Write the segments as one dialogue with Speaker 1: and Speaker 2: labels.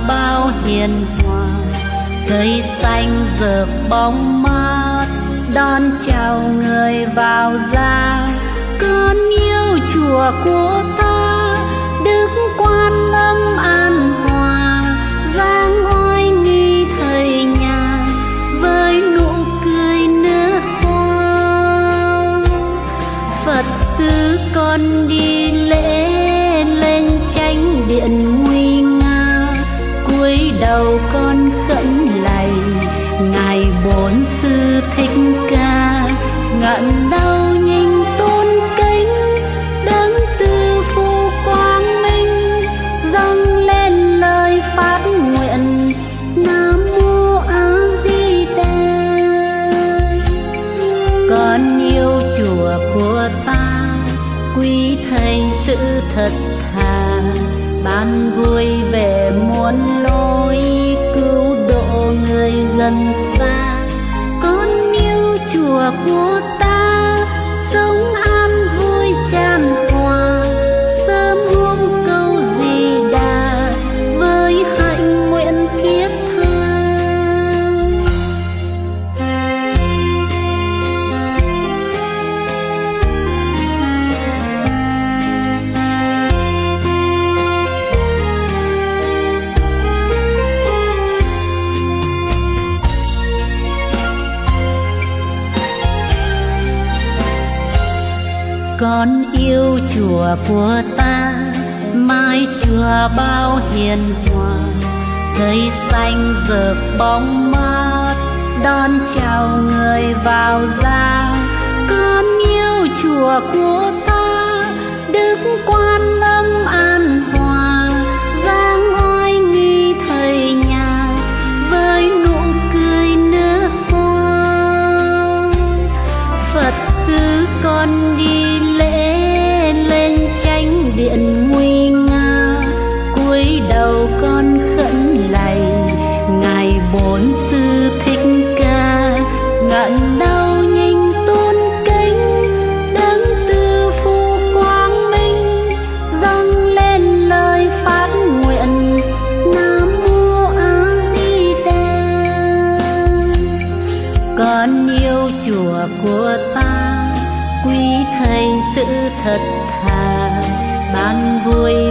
Speaker 1: bao hiền hòa. Cây xanh rợp bóng mát, đón chào người vào ra con yêu chùa của ta, đức quan âm an hòa. Giang oai nghi thầy nhà, với nụ cười nước hoa. Phật tử con đi lễ cúi đầu con chùa của ta mái chùa bao hiền hòa. Cây xanh rợp bóng mát, đón chào người vào ra con yêu chùa của ta thật thà ban vui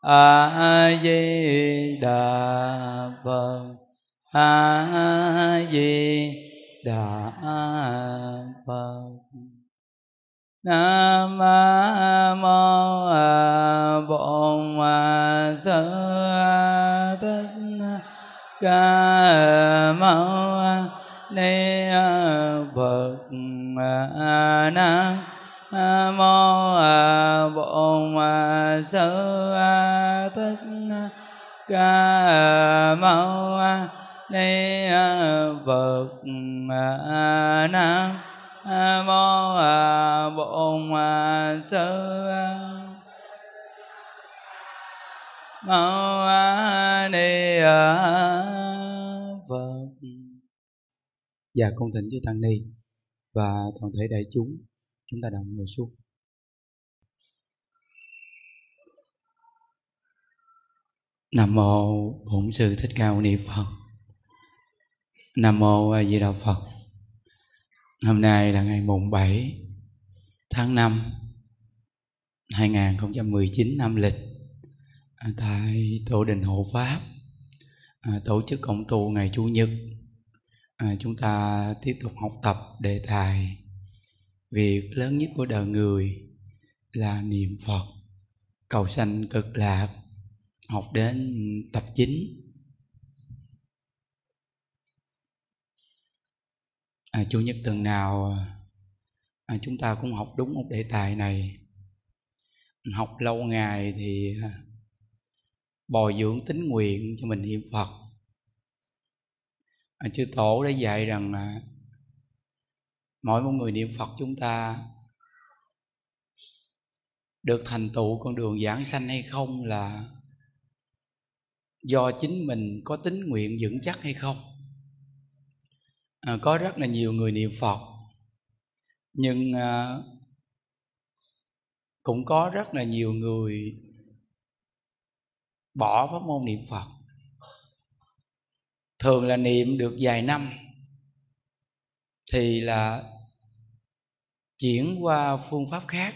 Speaker 2: a di đà phật. A di đà phật. Nam mô bổn sư thích ca mâu ni phật. Nam mô bổn sư thích ca mâu ni phật nam mô bổn sư mâu ni phật
Speaker 3: Dạ con thỉnh chư Tăng Ni và toàn thể đại chúng chúng ta đồng ngồi xuống. Nam mô Bổn sư Thích Ca Mâu Ni Phật. Nam mô A Di Đà Phật. Hôm nay là ngày mùng 7 tháng 5 2019 năm lịch à, tại Tổ đình Hộ Pháp
Speaker 2: à, tổ chức cộng tu ngày chủ nhật à, chúng ta tiếp tục học tập đề tài việc lớn nhất của đời người là niệm phật, cầu sanh cực lạc học đến tập 9 à, chủ nhật tuần nào à, chúng ta cũng học đúng một đề tài này. Học lâu ngày thì à, bồi dưỡng tính nguyện cho mình niệm phật. À, chư tổ đã dạy rằng là mỗi một người niệm phật chúng ta được thành tựu con đường giảng sanh hay không là do chính mình có tính nguyện vững chắc hay không? À, có rất là nhiều người niệm phật nhưng à, cũng có rất là nhiều người bỏ pháp môn niệm phật. Thường là niệm được vài năm thì là chuyển qua phương pháp khác.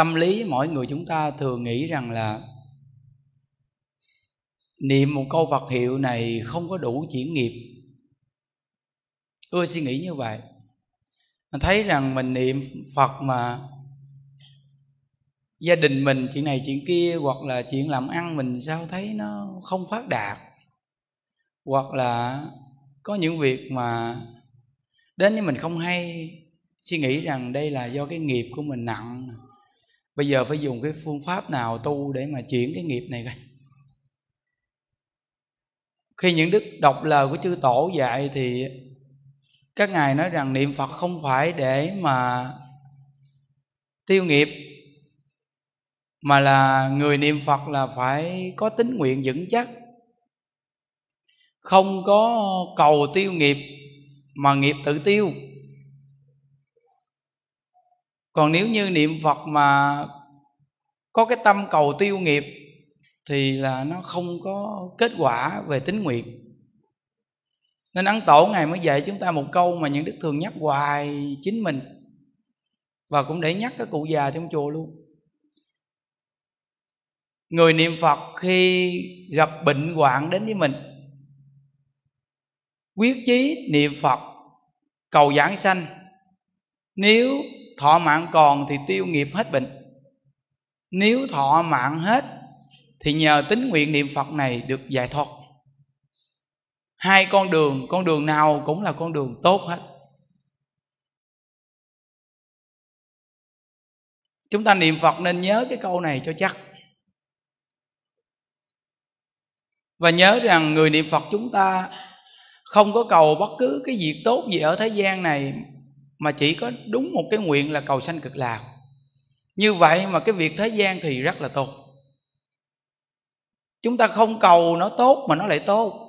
Speaker 2: Tâm lý mỗi người chúng ta thường nghĩ rằng là niệm một câu Phật hiệu này không có đủ chuyển nghiệp. Tôi suy nghĩ như vậy. Mình thấy rằng mình niệm Phật mà gia đình mình chuyện này chuyện kia, hoặc là chuyện làm ăn mình sao thấy nó không phát đạt. Hoặc là có những việc mà đến với mình không hay, suy nghĩ rằng đây là do cái nghiệp của mình nặng bây giờ phải dùng cái phương pháp nào tu để mà chuyển cái nghiệp này coi khi những đức đọc lời của chư tổ dạy thì các ngài nói rằng niệm phật không phải để mà tiêu nghiệp, mà là người niệm phật là phải có tính nguyện vững chắc. Không có cầu tiêu nghiệp mà nghiệp tự tiêu còn nếu như niệm phật mà có cái tâm cầu tiêu nghiệp, thì là nó không có kết quả về tính nguyện. Nên ấn tổ ngày mới dạy chúng ta một câu mà những đức thường nhắc hoài chính mình và cũng để nhắc các cụ già trong chùa luôn. Người niệm phật khi gặp bệnh hoạn đến với mình, quyết chí niệm phật cầu giảng sanh. Nếu thọ mạng còn thì tiêu nghiệp hết bệnh. Nếu thọ mạng hết, thì nhờ tính nguyện niệm phật này được giải thoát. Hai con đường con đường nào cũng là con đường tốt hết. Chúng ta niệm phật nên nhớ cái câu này cho chắc. Và nhớ rằng người niệm phật chúng ta không có cầu bất cứ cái việc tốt gì ở thế gian này mà chỉ có đúng một cái nguyện là cầu sanh cực lạc. Như vậy mà cái việc thế gian thì rất là tốt. Chúng ta không cầu nó tốt mà nó lại tốt.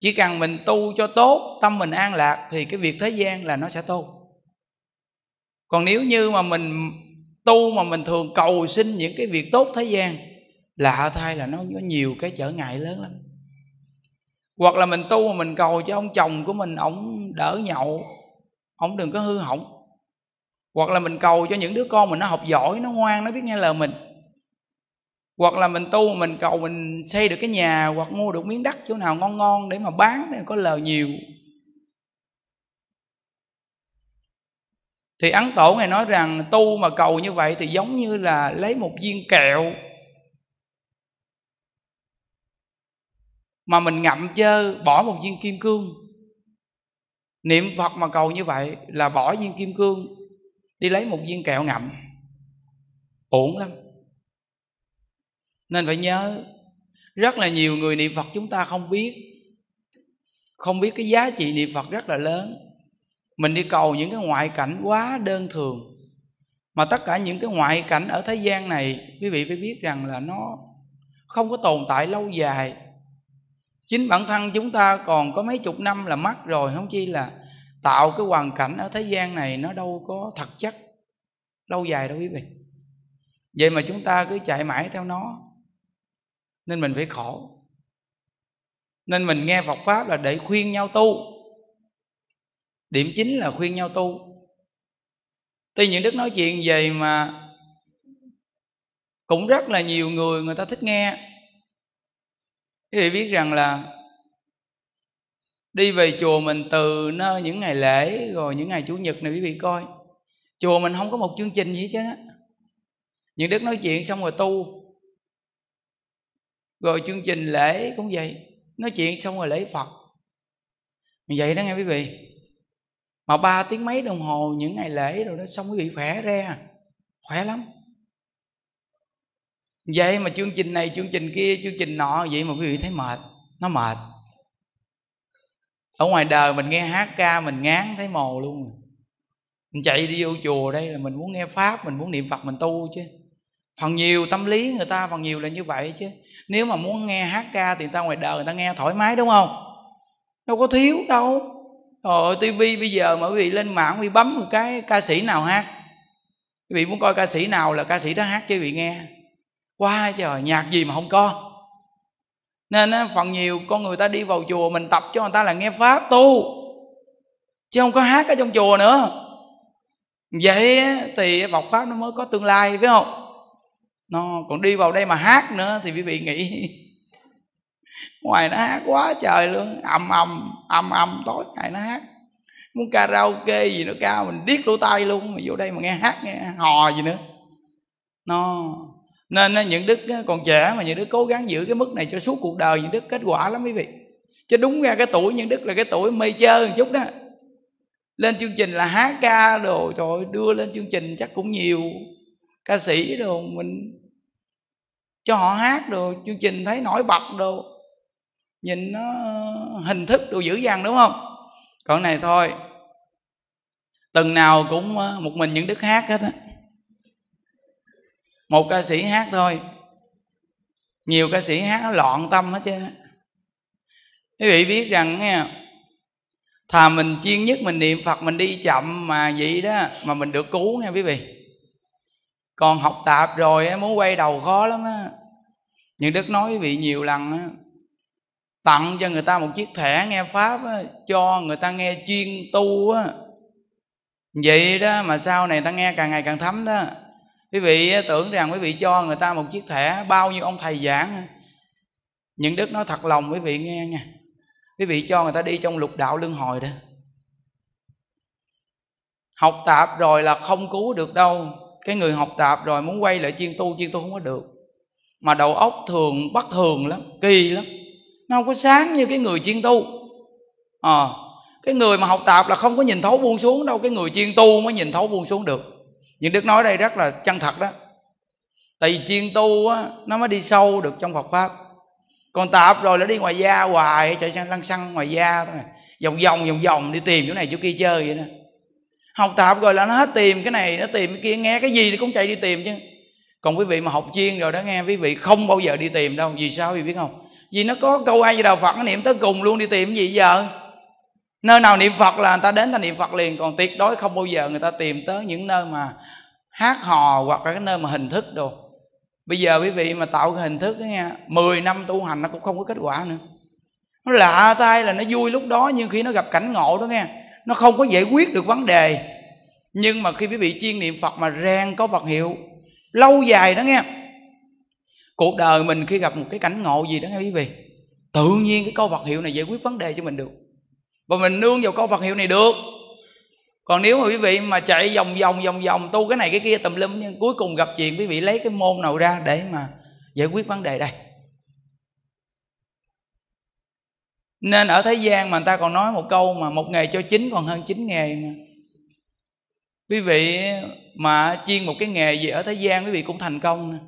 Speaker 2: Chỉ cần mình tu cho tốt, tâm mình an lạc thì cái việc thế gian là nó sẽ tốt. Còn nếu như mà mình tu mà mình thường cầu xin những cái việc tốt thế gian, lạ thay là nó có nhiều cái trở ngại lớn lắm. Hoặc là mình tu mà mình cầu cho ông chồng của mình, ổng đỡ nhậu ông đừng có hư hỏng. Hoặc là mình cầu cho những đứa con mình nó học giỏi, nó ngoan, nó biết nghe lời mình. Hoặc là mình tu mình cầu mình xây được cái nhà, hoặc mua được miếng đất chỗ nào ngon ngon để mà bán, để có lời nhiều. Thì ấn tổ ngài nói rằng, tu mà cầu như vậy thì giống như là lấy một viên kẹo mà mình ngậm chơ, bỏ một viên kim cương niệm phật mà cầu như vậy là bỏ viên kim cương, đi lấy một viên kẹo ngậm. Ổn lắm. Nên phải nhớ, rất là nhiều người niệm phật chúng ta không biết không biết cái giá trị niệm phật rất là lớn. Mình đi cầu những cái ngoại cảnh quá đơn thường, mà tất cả những cái ngoại cảnh ở thế gian này, quý vị phải biết rằng là nó không có tồn tại lâu dài chính bản thân chúng ta còn có mấy chục năm là mất rồi, không chi là tạo cái hoàn cảnh ở thế gian này nó đâu có thật chất. Lâu dài đâu quý vị. Vậy mà chúng ta cứ chạy mãi theo nó. Nên mình phải khổ. Nên mình nghe Phật pháp là để khuyên nhau tu. Điểm chính là khuyên nhau tu. Tuy những đức nói chuyện về mà cũng rất là nhiều người người ta thích nghe quý vị biết rằng là đi về chùa mình từ nơi những ngày lễ rồi những ngày chủ nhật này quý vị coi. Chùa mình không có một chương trình gì chứ những đức nói chuyện xong rồi tu. Rồi chương trình lễ cũng vậy, nói chuyện xong rồi lễ phật. Vậy đó nghe quý vị. Mà ba tiếng mấy đồng hồ những ngày lễ rồi đó, xong quý vị khỏe ra. Khỏe lắm vậy mà chương trình này, chương trình kia, chương trình nọ, vậy mà quý vị thấy mệt, nó mệt. Ở ngoài đời mình nghe hát ca, mình ngán thấy mồ luôn. Mình chạy đi vô chùa đây là mình muốn nghe pháp, mình muốn niệm phật, mình tu chứ. Phần nhiều tâm lý người ta, phần nhiều là như vậy chứ. Nếu mà muốn nghe hát ca thì người ta ngoài đời người ta nghe thoải mái, đúng không? Đâu có thiếu đâu. Rồi tivi bây giờ mà quý vị lên mạng, quý vị bấm một cái ca sĩ nào hát. Quý vị muốn coi ca sĩ nào là ca sĩ đó hát cho quý vị nghe qua trời nhạc gì mà không có. Nên á, phần nhiều con người ta đi vào chùa mình tập cho người ta là nghe pháp tu chứ không có hát ở trong chùa nữa. Vậy thì Phật pháp nó mới có tương lai phải không? Nó còn đi vào đây mà hát nữa thì quý vị nghĩ. Ngoài nó hát quá trời luôn ầm ầm ầm ầm tối ngày nó hát. Muốn karaoke gì nó cao mình điếc lỗ tai luôn mà vô đây mà nghe hát nghe hò gì nữa. Nó nên những đức còn trẻ mà những đức cố gắng giữ cái mức này cho suốt cuộc đời, những đức kết quả lắm quý vị. Chứ đúng ra cái tuổi, những đức là cái tuổi mê chơi một chút đó. Lên chương trình là hát ca đồ, trời đưa lên chương trình chắc cũng nhiều ca sĩ đồ, mình cho họ hát đồ, chương trình thấy nổi bật đồ. Nhìn nó ờ, hình thức đồ dữ dằn, đúng không? Còn này thôi, từng nào cũng ờ, một mình những đức hát hết á một ca sĩ hát thôi. Nhiều ca sĩ hát nó loạn tâm hết chứ quý vị biết rằng nghe thà mình chuyên nhất mình niệm phật mình đi chậm mà vậy đó mà mình được cứu nha quý vị? Còn học tạp rồi muốn quay đầu khó lắm á. Nhưng đức nói quý vị nhiều lần á tặng cho người ta một chiếc thẻ nghe pháp á, cho người ta nghe chuyên tu á. Vậy đó mà sau này ta nghe càng ngày càng thấm đó quý vị tưởng rằng quý vị cho người ta một chiếc thẻ bao nhiêu ông thầy giảng những đức nói thật lòng quý vị nghe nha. Quý vị cho người ta đi trong lục đạo luân hồi đó. Học tạp rồi là không cứu được đâu. Cái người học tạp rồi muốn quay lại chuyên tu chuyên tu không có được. Mà đầu óc thường bất thường lắm kỳ lắm. Nó không có sáng như cái người chuyên tu. À, cái người mà học tạp là không có nhìn thấu buông xuống đâu. Cái người chuyên tu mới nhìn thấu buông xuống được nhưng đức nói đây rất là chân thật đó. Tại vì chuyên tu á, nó mới đi sâu được trong phật pháp. Còn tạp rồi là đi ngoài da hoài, chạy sang lăn xăng ngoài da thôi. Vòng vòng vòng vòng, đi tìm chỗ này chỗ kia chơi vậy đó. Học tạp rồi là nó hết tìm cái này, nó tìm cái kia, nghe cái gì thì cũng chạy đi tìm chứ. Còn quý vị mà học chuyên rồi đó nghe, quý vị không bao giờ đi tìm đâu. Vì sao quý vị biết không? Vì nó có câu ai về đạo phật, nó niệm tới cùng luôn, đi tìm cái gì giờ? Nơi nào niệm phật là người ta đến ta niệm phật liền, còn tuyệt đối không bao giờ người ta tìm tới những nơi mà hát hò hoặc là cái nơi mà hình thức đồ. Bây giờ quý vị mà tạo cái hình thức đó nha 10 năm tu hành nó cũng không có kết quả nữa. Nó lạ tay là nó vui lúc đó, nhưng khi nó gặp cảnh ngộ đó nghe, nó không có giải quyết được vấn đề. Nhưng mà khi quý vị chuyên niệm phật mà rèn có phật hiệu, lâu dài đó nghe, cuộc đời mình khi gặp một cái cảnh ngộ gì đó nghe quý vị, tự nhiên cái câu phật hiệu này giải quyết vấn đề cho mình được và mình nương vào câu vật hiệu này được. Còn nếu mà quý vị mà chạy vòng vòng vòng vòng, tu cái này cái kia tùm lum, nhưng cuối cùng gặp chuyện, quý vị lấy cái môn nào ra để mà giải quyết vấn đề đây? Nên ở thế gian mà người ta còn nói một câu mà một nghề cho chín còn hơn chín nghề mà. Quý vị mà chuyên một cái nghề gì ở thế gian, quý vị cũng thành công nè.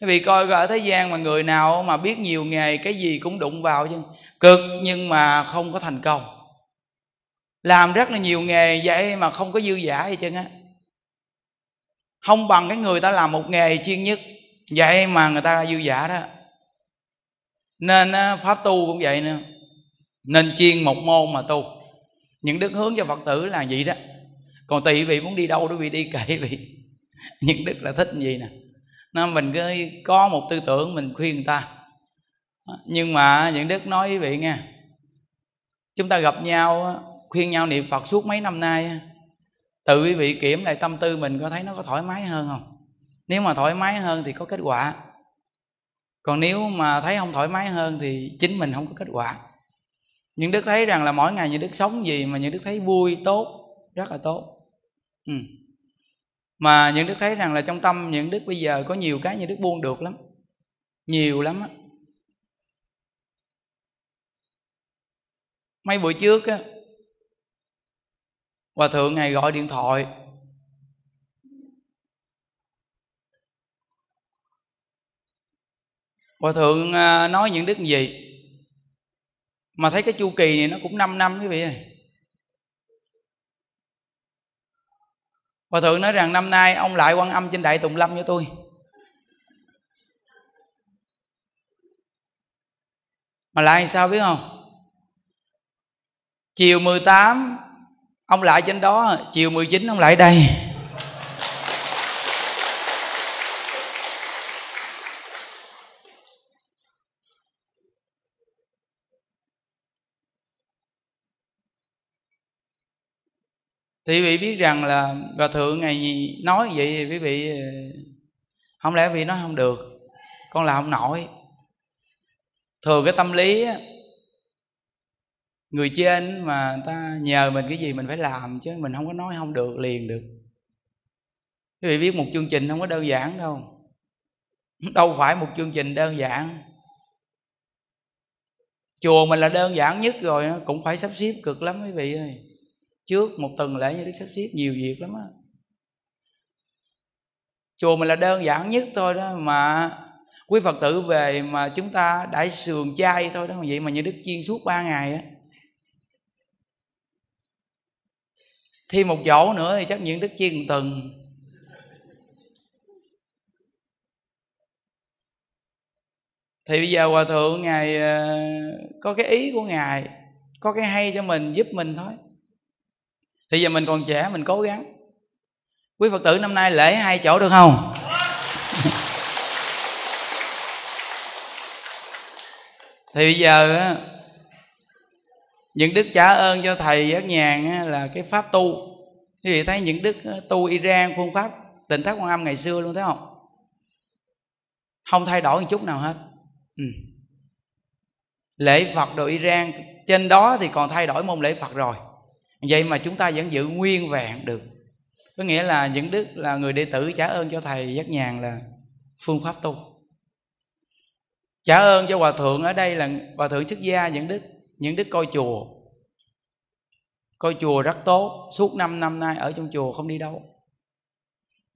Speaker 2: Quý vị coi ở thế gian mà người nào mà biết nhiều nghề, cái gì cũng đụng vào chứ. Cực nhưng mà không có thành công làm rất là nhiều nghề vậy mà không có dư giả gì trơn á. Không bằng cái người ta làm một nghề chuyên nhất vậy mà người ta dư giả đó. Nên pháp tu cũng vậy nữa. Nên chuyên một môn mà tu. Những đức hướng cho phật tử là vậy đó. Còn tùy vị muốn đi đâu đó vị đi kệ vị. Những đức là thích gì nè. Nên mình cứ có một tư tưởng mình khuyên người ta. Nhưng mà những đức nói với vị nghe, chúng ta gặp nhau khuyên nhau niệm phật suốt mấy năm nay tự quý vị kiểm lại tâm tư mình có thấy nó có thoải mái hơn không? Nếu mà thoải mái hơn thì có kết quả. Còn nếu mà thấy không thoải mái hơn thì chính mình không có kết quả. Những đức thấy rằng là mỗi ngày những đức sống gì mà những đức thấy vui, tốt, rất là tốt. Ừ. mà những đức thấy rằng là trong tâm những đức bây giờ có nhiều cái những đức buông được lắm. Nhiều lắm á. Mấy buổi trước á hòa thượng ngày gọi điện thoại. Hòa thượng à, nói những đức gì? Mà thấy cái chu kỳ này nó cũng 5 năm quý vị ơi. Hòa thượng nói rằng năm nay ông lại quan âm trên đại tùng lâm cho tôi. Mà lại sao biết không? Chiều 18 ông lại trên đó, chiều 19 ông lại đây. Thì quý vị biết rằng là bà thượng ngày nói vậy thì quý vị ờ, không lẽ vì nói không được? Con làm không nổi. Thường cái tâm lý người trên mà người ta nhờ mình cái gì mình phải làm chứ, mình không có nói không được, liền được. Quý vị biết một chương trình không có đơn giản đâu. Đâu phải một chương trình đơn giản. Chùa mình là đơn giản nhất rồi cũng phải sắp xếp cực lắm quý vị ơi. Trước một tuần lễ như đức sắp xếp nhiều việc lắm á. Chùa mình là đơn giản nhất thôi đó, mà quý phật tử về mà chúng ta đãi sườn chay thôi đó. Vậy mà như đức chiên suốt ba ngày á thêm một chỗ nữa thì chắc những đức chiên từng. Thì bây giờ hòa thượng, ngài ờ, có cái ý của ngài, có cái hay cho mình, giúp mình thôi. Thì giờ mình còn trẻ, mình cố gắng. Quý phật tử, năm nay lễ hai chỗ được không? Thì bây giờ những đức trả ơn cho thầy giác nhàn là cái pháp tu. Quý vị thấy những đức tu iran, phương pháp tịnh thất quan âm ngày xưa luôn, thấy không? Không thay đổi một chút nào hết. Ừ. lễ phật đồ iran, trên đó thì còn thay đổi môn lễ phật rồi. Vậy mà chúng ta vẫn giữ nguyên vẹn được. Có nghĩa là những đức là người đệ tử trả ơn cho thầy giác nhàn là phương pháp tu. Trả ơn cho hòa thượng ở đây là hòa thượng xuất gia những đức những đức coi chùa. Coi chùa rất tốt, suốt 5 năm nay ở trong chùa không đi đâu.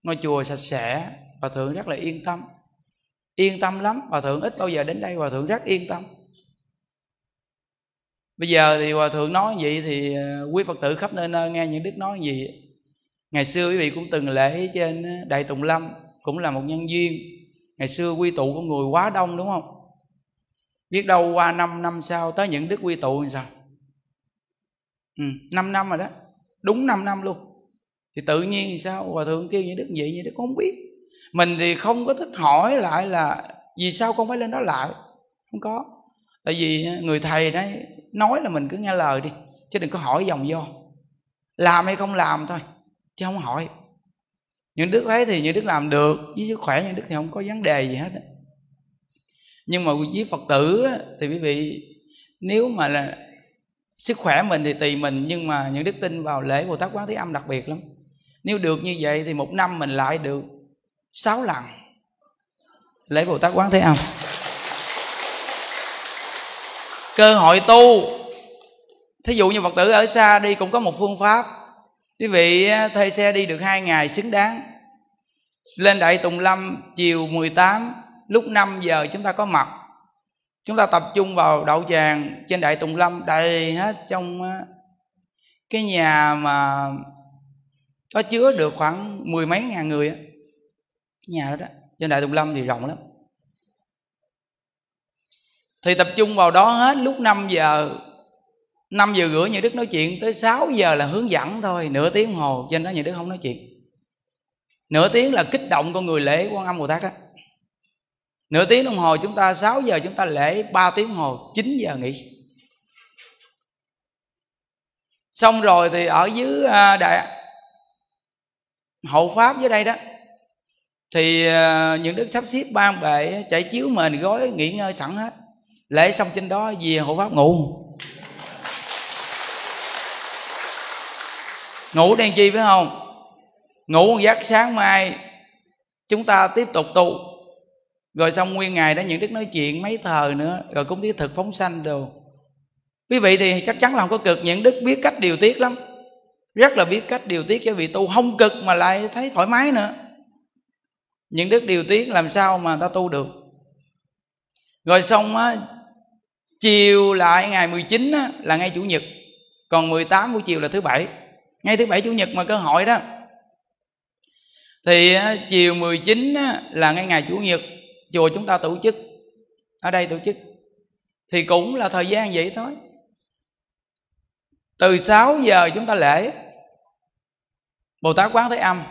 Speaker 2: Ngôi chùa sạch sẽ hòa thượng rất là yên tâm. Yên tâm lắm hòa thượng ít bao giờ đến đây, hòa thượng rất yên tâm. Bây giờ thì hòa thượng nói vậy thì ờ, quý phật tử khắp nơi nơi nghe những đức nói gì ngày xưa quý vị cũng từng lễ trên đại tùng lâm, cũng là một nhân duyên. Ngày xưa quy tụ con người quá đông, đúng không? Biết đâu qua năm năm sau tới những đức quy tụ thì sao? Ừ, 5 năm rồi đó. Đúng 5 năm luôn. Thì tự nhiên thì sao? Hòa thượng kêu những đức vậy như đức không biết. Mình thì không có thích hỏi lại là vì sao con phải lên đó lại? Không có. Tại vì người thầy đấy nói là mình cứ nghe lời đi chứ đừng có hỏi dòng do làm hay không làm thôi chứ không hỏi. Những đức ấy thì những đức làm được với sức khỏe những đức thì không có vấn đề gì hết nhưng mà với phật tử thì quý vị, nếu mà là sức khỏe mình thì tùy mình, nhưng mà những đức tin vào lễ bồ tát quán thế âm đặc biệt lắm. Nếu được như vậy thì một năm mình lại được sáu lần lễ bồ tát quán thế âm. Cơ hội tu. Thí dụ như phật tử ở xa đi cũng có một phương pháp. Quý vị thuê xe đi được hai ngày xứng đáng. Lên đại tùng lâm chiều 18 lúc 5 giờ chúng ta có mặt. Chúng ta tập trung vào đậu tràng trên đại tùng lâm, đầy hết trong cái nhà mà có chứa được khoảng mười mấy ngàn người á. Nhà đó đó, trên đại tùng lâm thì rộng lắm. Thì tập trung vào đó hết lúc 5 giờ 5 giờ rưỡi như Đức nói chuyện, tới 6 giờ là hướng dẫn thôi, nửa tiếng hồ, trên đó như Đức không nói chuyện. Nửa tiếng là kích động con người lễ quan âm Bồ Tát đó nửa tiếng đồng hồ chúng ta 6 giờ chúng ta lễ 3 tiếng hồ 9 giờ nghỉ. Xong rồi thì ở dưới à, đại hậu pháp dưới đây đó, thì à, những đức sắp xếp ban bệ chạy chiếu mền gói nghỉ ngơi sẵn hết. Lễ xong trên đó về hộ pháp ngủ. Ngủ đen chi phải không? Ngủ giấc sáng mai, chúng ta tiếp tục tu rồi xong nguyên ngày đó những đức nói chuyện mấy thời nữa rồi cũng biết thực phóng sanh đồ. Quý vị thì chắc chắn là không có cực những đức biết cách điều tiết lắm. Rất là biết cách điều tiết cho vị tu không cực mà lại thấy thoải mái nữa. Những đức điều tiết làm sao mà ta tu được? Rồi xong á chiều lại ngày 19 á, là ngay chủ nhật. Còn 18 buổi chiều là thứ bảy. Ngay thứ bảy chủ nhật mà cơ hội đó. Thì chiều 19 á, là ngay ngày chủ nhật chùa chúng ta tổ chức, ở đây tổ chức, thì cũng là thời gian vậy thôi. Từ 6 giờ chúng ta lễ, Bồ Tát Quán Thế Âm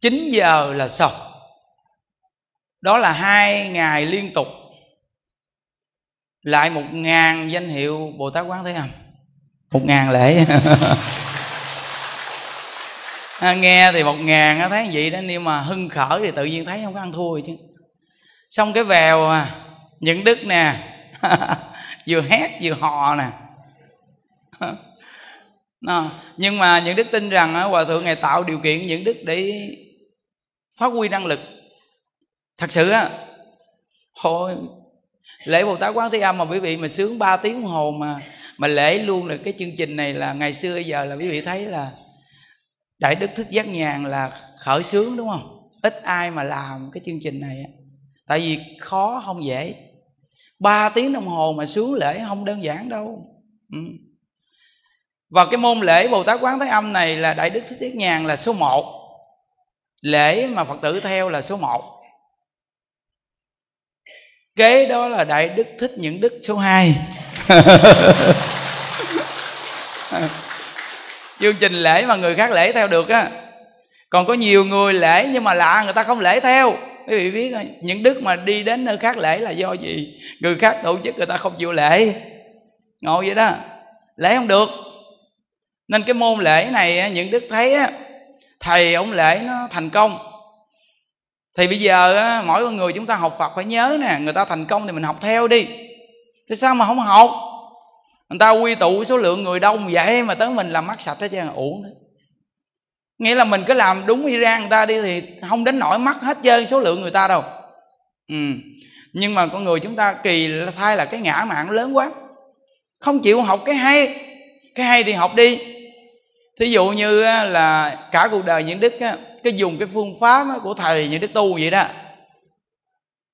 Speaker 2: 9 giờ là xong. Đó là hai ngày liên tục, Lại một ngàn danh hiệu Bồ Tát Quán Thế Âm. Một ngàn lễ. à, Nghe thì một ngàn thấy vậy đó Nhưng mà hưng khởi thì tự nhiên thấy không có ăn thua chứ. Xong cái vèo à Những đức nè Vừa hét vừa hò nè. Nó, nhưng mà những đức tin rằng hòa thượng ngài tạo điều kiện những đức để phát huy năng lực. Thật sự á hồi lễ bồ tát quán thế âm mà quý vị mà sướng 3 tiếng đồng hồ mà mà lễ luôn là cái chương trình này là ngày xưa giờ là quý vị thấy là đại đức thích giác nhàn là khởi sướng đúng không? Ít ai mà làm cái chương trình này tại vì khó, không dễ. Ba tiếng đồng hồ mà sướng lễ không đơn giản đâu. Ừ. và cái môn lễ bồ tát quán thế âm này là đại đức thích giác nhàn là số 1 lễ mà phật tử theo là số 1 kế đó là đại đức thích những đức số 2 chương trình lễ mà người khác lễ theo được á. Còn có nhiều người lễ nhưng mà lạ người ta không lễ theo. Quý vị biết những đức mà đi đến nơi khác lễ là do gì? Người khác tổ chức người ta không chịu lễ. Ngồi vậy đó. Lễ không được. Nên cái môn lễ này những đức thấy á thầy ông lễ nó thành công. Thì bây giờ á, mỗi con người chúng ta học phật phải nhớ nè người ta thành công thì mình học theo đi. Thế sao mà không học? Người ta quy tụ số lượng người đông vậy mà tới mình làm mắt sạch hết trơn, uổng đấy nghĩa là mình cứ làm đúng y ra người ta đi thì không đến nổi mắt hết trơn số lượng người ta đâu. Ừ. nhưng mà con người chúng ta kỳ thay là cái ngã mạng lớn quá. Không chịu học cái hay cái hay thì học đi. Thí dụ như là cả cuộc đời những đức cái dùng cái phương pháp của thầy những đức tu vậy đó.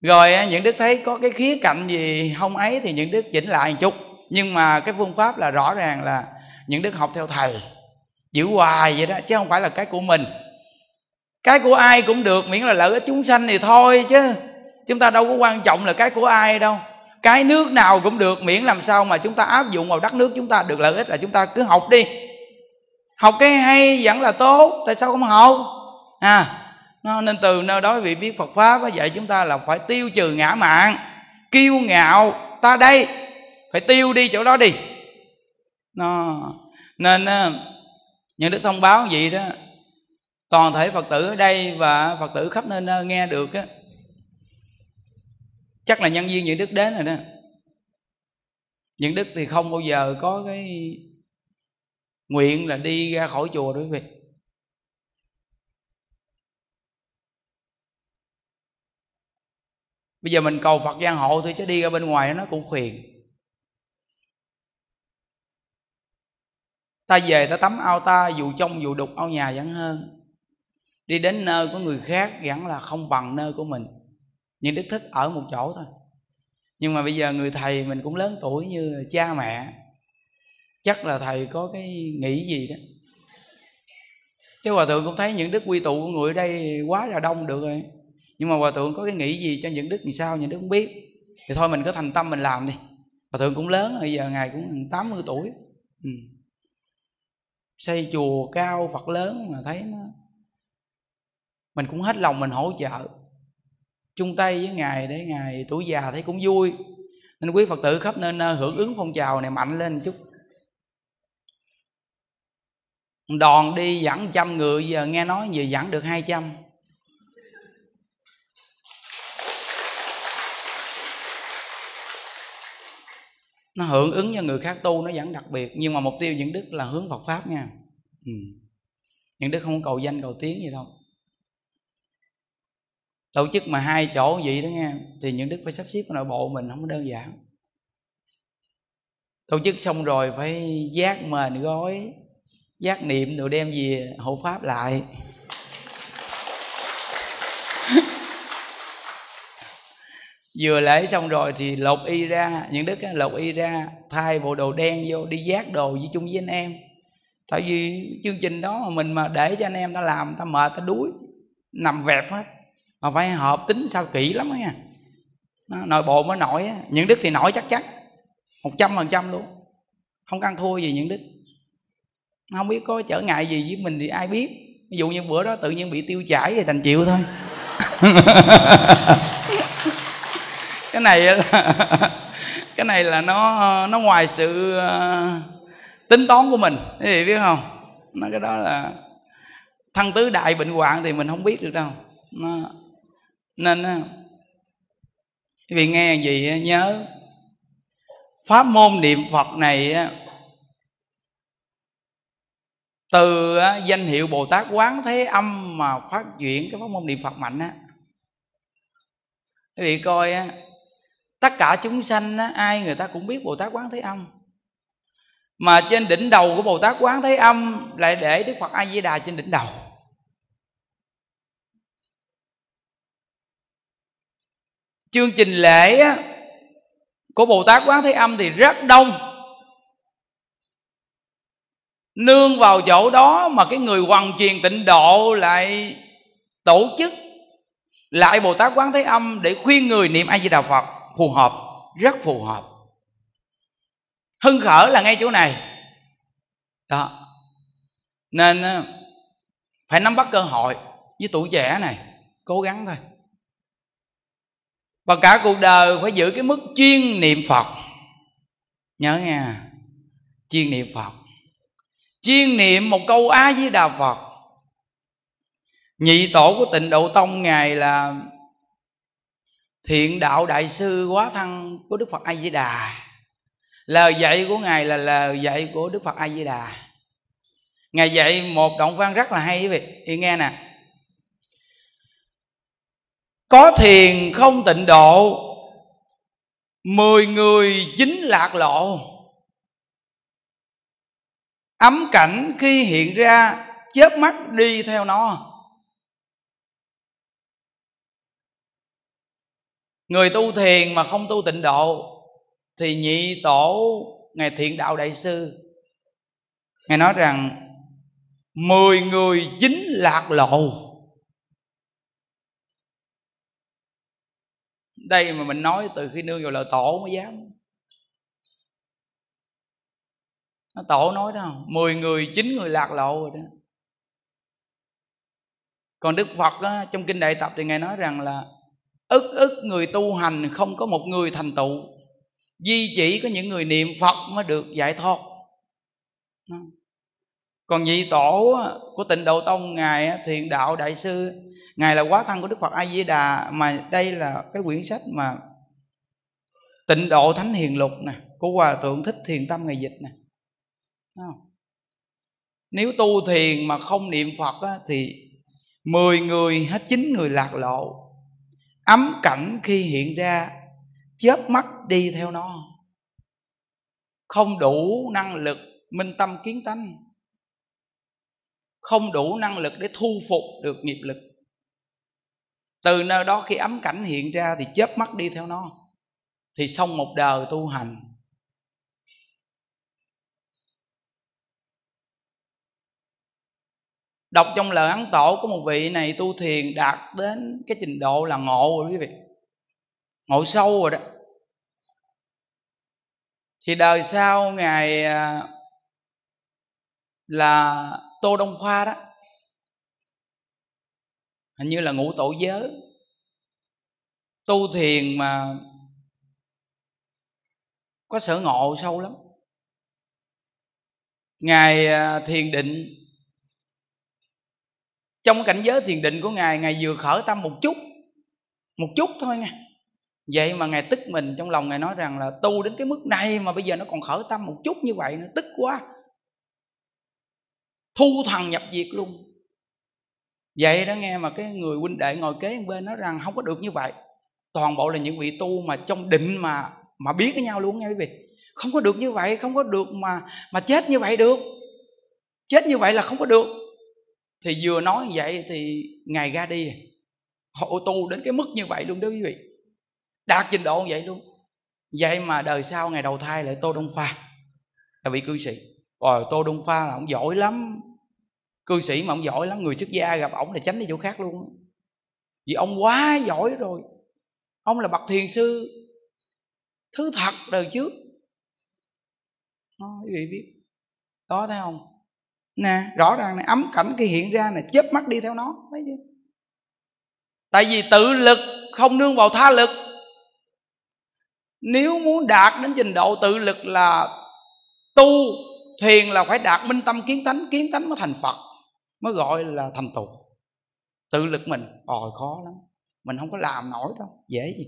Speaker 2: Rồi những đức thấy có cái khía cạnh gì không ấy thì những đức chỉnh lại một chút nhưng mà cái phương pháp là rõ ràng là những đức học theo thầy, giữ hoài vậy đó, chứ không phải là cái của mình. Cái của ai cũng được, miễn là lợi ích chúng sanh thì thôi chứ. Chúng ta đâu có quan trọng là cái của ai đâu. Cái nước nào cũng được, miễn làm sao mà chúng ta áp dụng vào đất nước chúng ta được lợi ích là chúng ta cứ học đi. Học cái hay vẫn là tốt, tại sao không học? À nên từ nơi đó vị biết Phật pháp dạy chúng ta là phải tiêu trừ ngã mạn, kiêu ngạo. Ta đây phải tiêu đi chỗ đó đi. Nó, nên những đức thông báo vậy đó, toàn thể phật tử ở đây và phật tử khắp nơi nghe được á. Chắc là nhân viên những đức đến rồi đó. Những đức thì không bao giờ có cái nguyện là đi ra khỏi chùa đối với bây giờ mình cầu phật gian hộ thôi chứ đi ra bên ngoài nó cũng phiền. Ta về ta tắm ao ta, dù trong dù đục, ao nhà vẫn hơn. Đi đến nơi của người khác vẫn là không bằng nơi của mình. Nhưng đức thích ở một chỗ thôi. Nhưng mà bây giờ người thầy mình cũng lớn tuổi như cha mẹ. Chắc là thầy có cái nghĩ gì đó. Chứ hòa thượng cũng thấy những đức quy tụ của người ở đây quá là đông được rồi. Nhưng mà hòa thượng có cái nghĩ gì cho những đức thì sao, những đức không biết. Thì thôi mình có thành tâm mình làm đi. Hòa thượng cũng lớn rồi, giờ ngài cũng 80 tuổi. Ừ xây chùa cao phật lớn mà thấy nó, mình cũng hết lòng mình hỗ trợ. Chung tay với ngài để ngài tuổi già thấy cũng vui. Nên quý phật tử khắp nên hưởng ứng phong trào này mạnh lên chút. Đòn đi dẫn trăm người, giờ nghe nói vừa dẫn được hai trăm. Nó hưởng ứng cho người khác tu nó vẫn đặc biệt, nhưng mà mục tiêu những đức là hướng Phật pháp nha. Ừ. những đức không cầu danh, cầu tiếng gì đâu. Tổ chức mà hai chỗ vậy đó nghe thì những đức phải sắp xếp nội bộ mình, không đơn giản. Tổ chức xong rồi phải giác mền gói, giác niệm rồi đem về hộ pháp lại. vừa lễ xong rồi thì lột y ra, những đức lột y ra, thay bộ đồ đen vô, đi giác đồ với chung với anh em. Tại vì chương trình đó mà mình mà để cho anh em ta làm, ta mệt, ta đuối, nằm vẹp hết. Mà phải hợp tính sao kỹ lắm nha. Nội bộ mới nổi những đức thì nổi chắc chắn, một trăm phần trăm luôn. Không ăn thua gì những đức. Không biết có trở ngại gì với mình thì ai biết. Ví dụ như bữa đó tự nhiên bị tiêu chảy thì thành chịu thôi. cái này là cái này là nó nó ngoài sự ờ, tính toán của mình. Quý vị biết không? Nó cái đó là thăng tứ đại bệnh hoạn thì mình không biết được đâu. Nó, nên quý vị nghe gì nhớ pháp môn niệm phật này từ danh hiệu bồ tát quán thế âm mà phát triển cái pháp môn niệm phật mạnh á. Quý vị coi á tất cả chúng sanh á, ai người ta cũng biết bồ tát quán thế âm. Mà trên đỉnh đầu của bồ tát quán thế âm lại để đức phật a di đà trên đỉnh đầu. Chương trình lễ á, của bồ tát quán thế âm thì rất đông. Nương vào chỗ đó mà cái người hoàn truyền tịnh độ lại tổ chức lại bồ tát quán thế âm để khuyên người niệm a di đà phật phù hợp, rất phù hợp. Hưng khởi là ngay chỗ này. Đó. Nên ờ, phải nắm bắt cơ hội với tuổi trẻ này, cố gắng thôi. Và cả cuộc đời phải giữ cái mức chuyên niệm phật. Nhớ nha chuyên niệm phật. Chuyên niệm một câu a di đà phật. Nhị tổ của tịnh độ tông ngài là thiện đạo đại sư quá thân của đức phật a di đà lời dạy của ngài là lời dạy của đức phật a di đà ngài dạy một đoạn văn rất là hay quý vị. Đi nghe nè. Có thiền không tịnh độ, mười người chính lạc lộ. Ấm cảnh khi hiện ra, chớp mắt đi theo nó. Người tu thiền mà không tu tịnh độ thì nhị tổ ngài thiện đạo đại sư ngài nói rằng mười người chính lạc lộ. Đây mà mình nói từ khi nương vào lời tổ mới dám. Nó tổ nói đó mười người chín người lạc lộ rồi đó. Còn đức phật á, trong kinh đại tập thì ngài nói rằng là ức ức người tu hành không có một người thành tựu. Duy chỉ có những người niệm Phật mới được giải thoát. Còn vị tổ của tịnh độ tông Ngài thiền đạo đại sư Ngài là quá thân của Đức Phật A-di-đà Mà đây là cái quyển sách mà Tịnh độ Thánh Hiền Lục nè Của Hòa Thượng Thích Thiền Tâm Ngày Dịch nè. Nếu tu thiền mà không niệm Phật á, Thì mười người hết chín người lạc lộ ấm cảnh khi hiện ra, chớp mắt đi theo nó. Không đủ năng lực minh tâm kiến tánh. Không đủ năng lực để thu phục được nghiệp lực. Từ nơi đó khi ấm cảnh hiện ra thì chớp mắt đi theo nó, thì xong một đời tu hành. Đọc trong lời ấn tổ có một vị này tu thiền đạt đến cái trình độ là ngộ rồi, quý vị. Ngộ sâu rồi đó. Thì đời sau ngài à, là tô đông khoa đó, hình như là ngũ tổ giới, tu thiền mà có sở ngộ sâu lắm. Ngài à, thiền định trong cảnh giới thiền định của ngài ngài vừa khởi tâm một chút một chút thôi nha. Vậy mà ngài tức mình, trong lòng ngài nói rằng là tu đến cái mức này mà bây giờ nó còn khởi tâm một chút như vậy nó tức quá. Thu thần nhập diệt luôn. Vậy đó nghe mà cái người huynh đệ ngồi kế bên nói rằng không có được như vậy. Toàn bộ là những vị tu mà trong định mà mà biết với nhau luôn nghe quý vị. Không có được như vậy, không có được mà mà chết như vậy được. Chết như vậy là không có được thì vừa nói vậy thì ngài ra đi. Hộ tu đến cái mức như vậy luôn đó quý vị. Đạt trình độ như vậy luôn. Vậy mà đời sau ngày đầu thai lại tô đông pha là vị cư sĩ. Rồi tô đông pha là ông giỏi lắm. Cư sĩ mà ông giỏi lắm người xuất gia gặp ổng là tránh đi chỗ khác luôn. Vì ông quá giỏi rồi. Ông là bậc thiền sư thứ thật đời trước. Đó, quý vị biết. Đó thấy không? Nè, rõ ràng này, ấm cảnh khi hiện ra này, chớp mắt đi theo nó, thấy chưa? Tại vì tự lực, không nương vào tha lực. Nếu muốn đạt đến trình độ tự lực là tu, thiền là phải đạt minh tâm kiến tánh kiến tánh mới thành phật, mới gọi là thành tựu tự lực mình ồi khó lắm. Mình không có làm nổi đâu, dễ gì.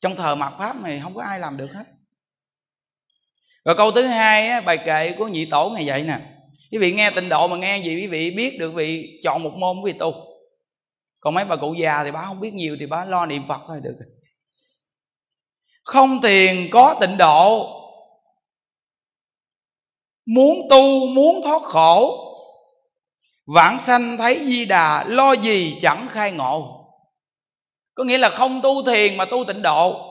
Speaker 2: Trong thờ mạt pháp này, không có ai làm được hết. Rồi câu thứ hai bài kệ của nhị tổ ngày vậy nè quý vị nghe tịnh độ mà nghe gì quý vị biết được vị chọn một môn quý vị tu. Còn mấy bà cụ già thì bà không biết nhiều thì bà lo niệm phật thôi, được không tiền có tịnh độ. Muốn tu, muốn thoát khổ. Vãng sanh thấy di đà, lo gì chẳng khai ngộ. Có nghĩa là không tu thiền mà tu tịnh độ.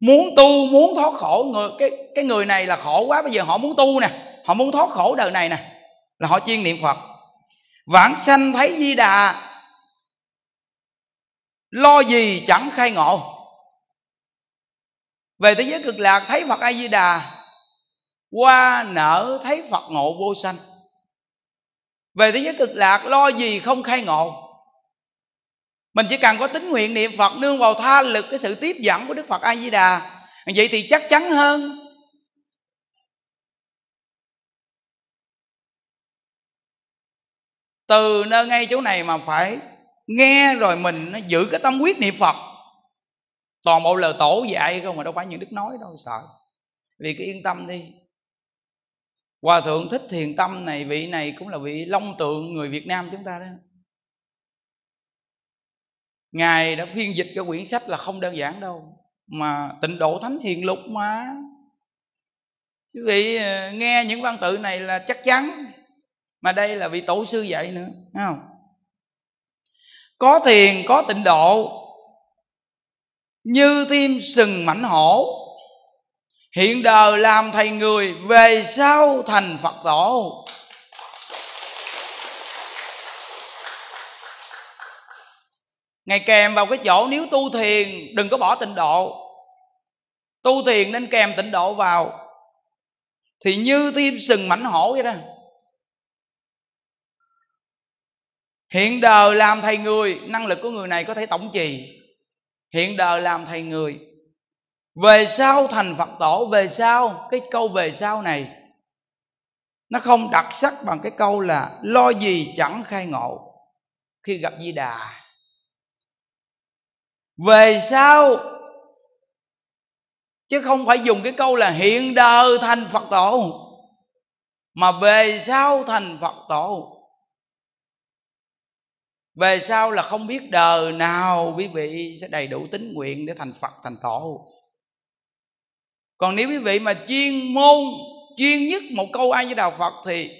Speaker 2: Muốn tu, muốn thoát khổ, người, cái cái người này là khổ quá, bây giờ họ muốn tu nè họ muốn thoát khổ đời này nè, là họ chuyên niệm phật. Vãng sanh thấy di đà, lo gì chẳng khai ngộ. Về thế giới cực lạc, thấy phật a di đà, qua nở thấy phật ngộ vô sanh. Về thế giới cực lạc, lo gì không khai ngộ. Mình chỉ cần có tính nguyện niệm phật, nương vào tha lực cái sự tiếp dẫn của đức phật a di đà, vậy thì chắc chắn hơn từ nơi ngay chỗ này mà phải nghe rồi mình nó giữ cái tâm quyết niệm phật. Toàn bộ lời tổ dạy không mà đâu phải những đức nói đâu, sợ. Vì cái yên tâm đi. Hòa thượng thích thiền tâm này, vị này cũng là vị long tượng người việt nam chúng ta đó. Ngài đã phiên dịch cái quyển sách là không đơn giản đâu, mà tịnh độ thánh hiền lục mà. Quý vị ờ, nghe những văn tự này là chắc chắn mà đây là vị tổ sư dạy nữa, thấy không? Có thiền, có tịnh độ, như tim sừng mảnh hổ. Hiện đời làm thầy người, về sau thành phật tổ. Ngày kèm vào cái chỗ nếu tu thiền, đừng có bỏ tịnh độ. Tu thiền nên kèm tịnh độ vào. Thì như tim sừng mảnh hổ vậy đó. Hiện đời làm thầy người, năng lực của người này có thể tổng trì. Hiện đời làm thầy người. Về sau thành phật tổ, về sau, cái câu về sau này, nó không đặc sắc bằng cái câu là lo gì chẳng khai ngộ khi gặp di đà. Về sau, chứ không phải dùng cái câu là hiện đời thành phật tổ, mà về sau thành phật tổ về sau là không biết đời nào quý vị sẽ đầy đủ tính nguyện để thành phật, thành tổ. Còn nếu quý vị mà chuyên môn, chuyên nhất một câu ai với đạo phật thì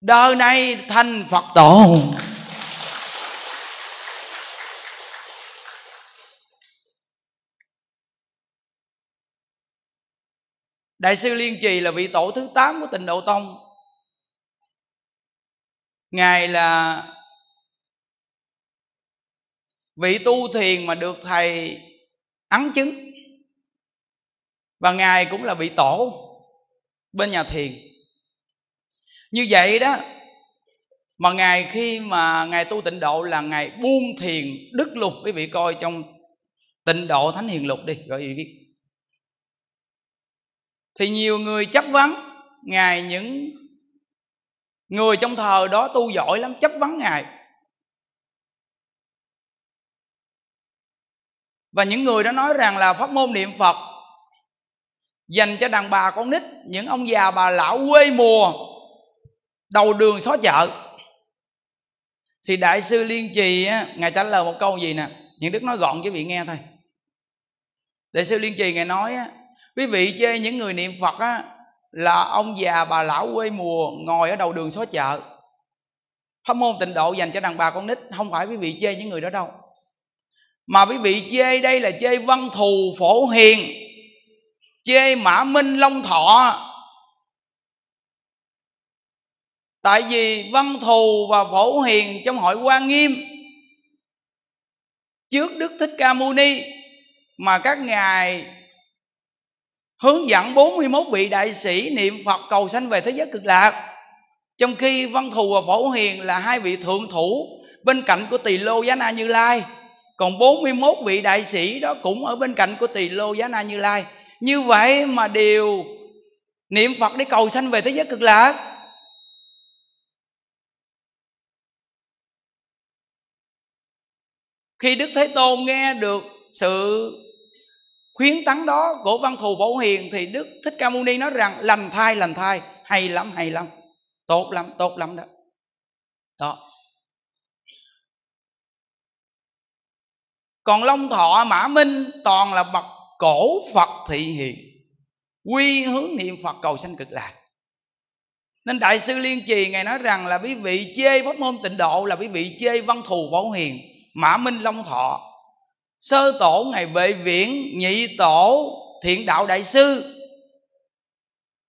Speaker 2: đời này thành phật tổ. Đại sư liên trì là vị tổ thứ 8 của tịnh độ tông. Ngài là vị tu thiền mà được thầy ấn chứng. Và ngài cũng là vị tổ bên nhà thiền. Như vậy đó, mà ngài khi mà ngài tu tịnh độ là ngài buông thiền đức lục, quý vị coi trong tịnh độ thánh hiền lục đi gọi gì biết. Thì nhiều người chấp vấn ngài, những người trong thờ đó tu giỏi lắm, chấp vấn ngài. Và những người đó nói rằng là pháp môn niệm phật dành cho đàn bà con nít những ông già bà lão quê mùa đầu đường xó chợ. Thì đại sư liên trì á, ngài trả lời một câu gì nè? Những đức nói gọn cho vị nghe thôi. Đại sư liên trì ngài nói á, quý vị chê những người niệm phật á, là ông già bà lão quê mùa ngồi ở đầu đường xó chợ. Pháp môn tịnh độ dành cho đàn bà con nít không phải quý vị chê những người đó đâu mà quý vị chê đây là chê văn thù phổ hiền, chê mã minh long thọ. Tại vì văn thù và phổ hiền trong hội quan nghiêm, trước đức thích ca mâu ni, mà các ngài hướng dẫn 41 vị đại sĩ niệm Phật cầu sanh về thế giới cực lạc. Trong khi văn thù và phổ hiền là hai vị thượng thủ bên cạnh của tỳ lô giá na như lai còn 41 vị đại sĩ đó cũng ở bên cạnh của tỳ lô giá na như lai. Như vậy mà đều niệm phật để cầu sanh về thế giới cực lạc. Khi đức thế tôn nghe được sự khuyến tấn đó của văn thù phổ hiền thì đức thích ca mâu ni nói rằng, lành thai lành thai, hay lắm hay lắm, tốt lắm tốt lắm đó. Đó. Còn long thọ mã minh toàn là bậc cổ phật thị hiện, quy hướng niệm phật cầu sanh cực lạc. Nên đại sư liên trì ngài nói rằng là quý vị chê pháp môn tịnh độ là quý vị chê văn thù bảo hiền mã minh long thọ. Sơ tổ ngài vệ viễn nhị tổ thiện đạo đại sư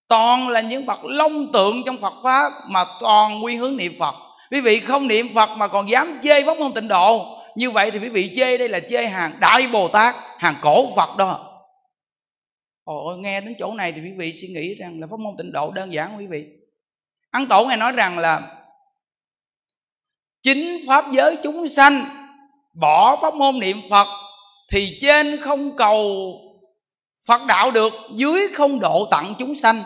Speaker 2: toàn là những bậc long tượng trong phật pháp mà toàn quy hướng niệm phật. Quý vị không niệm phật mà còn dám chê pháp môn tịnh độ như vậy thì quý vị chê đây là chê hàng đại bồ tát, hàng cổ phật đó. Ôi nghe đến chỗ này thì quý vị suy nghĩ rằng là pháp môn tịnh độ đơn giản quý vị? Ấn tổ ngài nói rằng là chính pháp giới chúng sanh bỏ pháp môn niệm phật thì trên không cầu phật đạo được, dưới không độ tặng chúng sanh.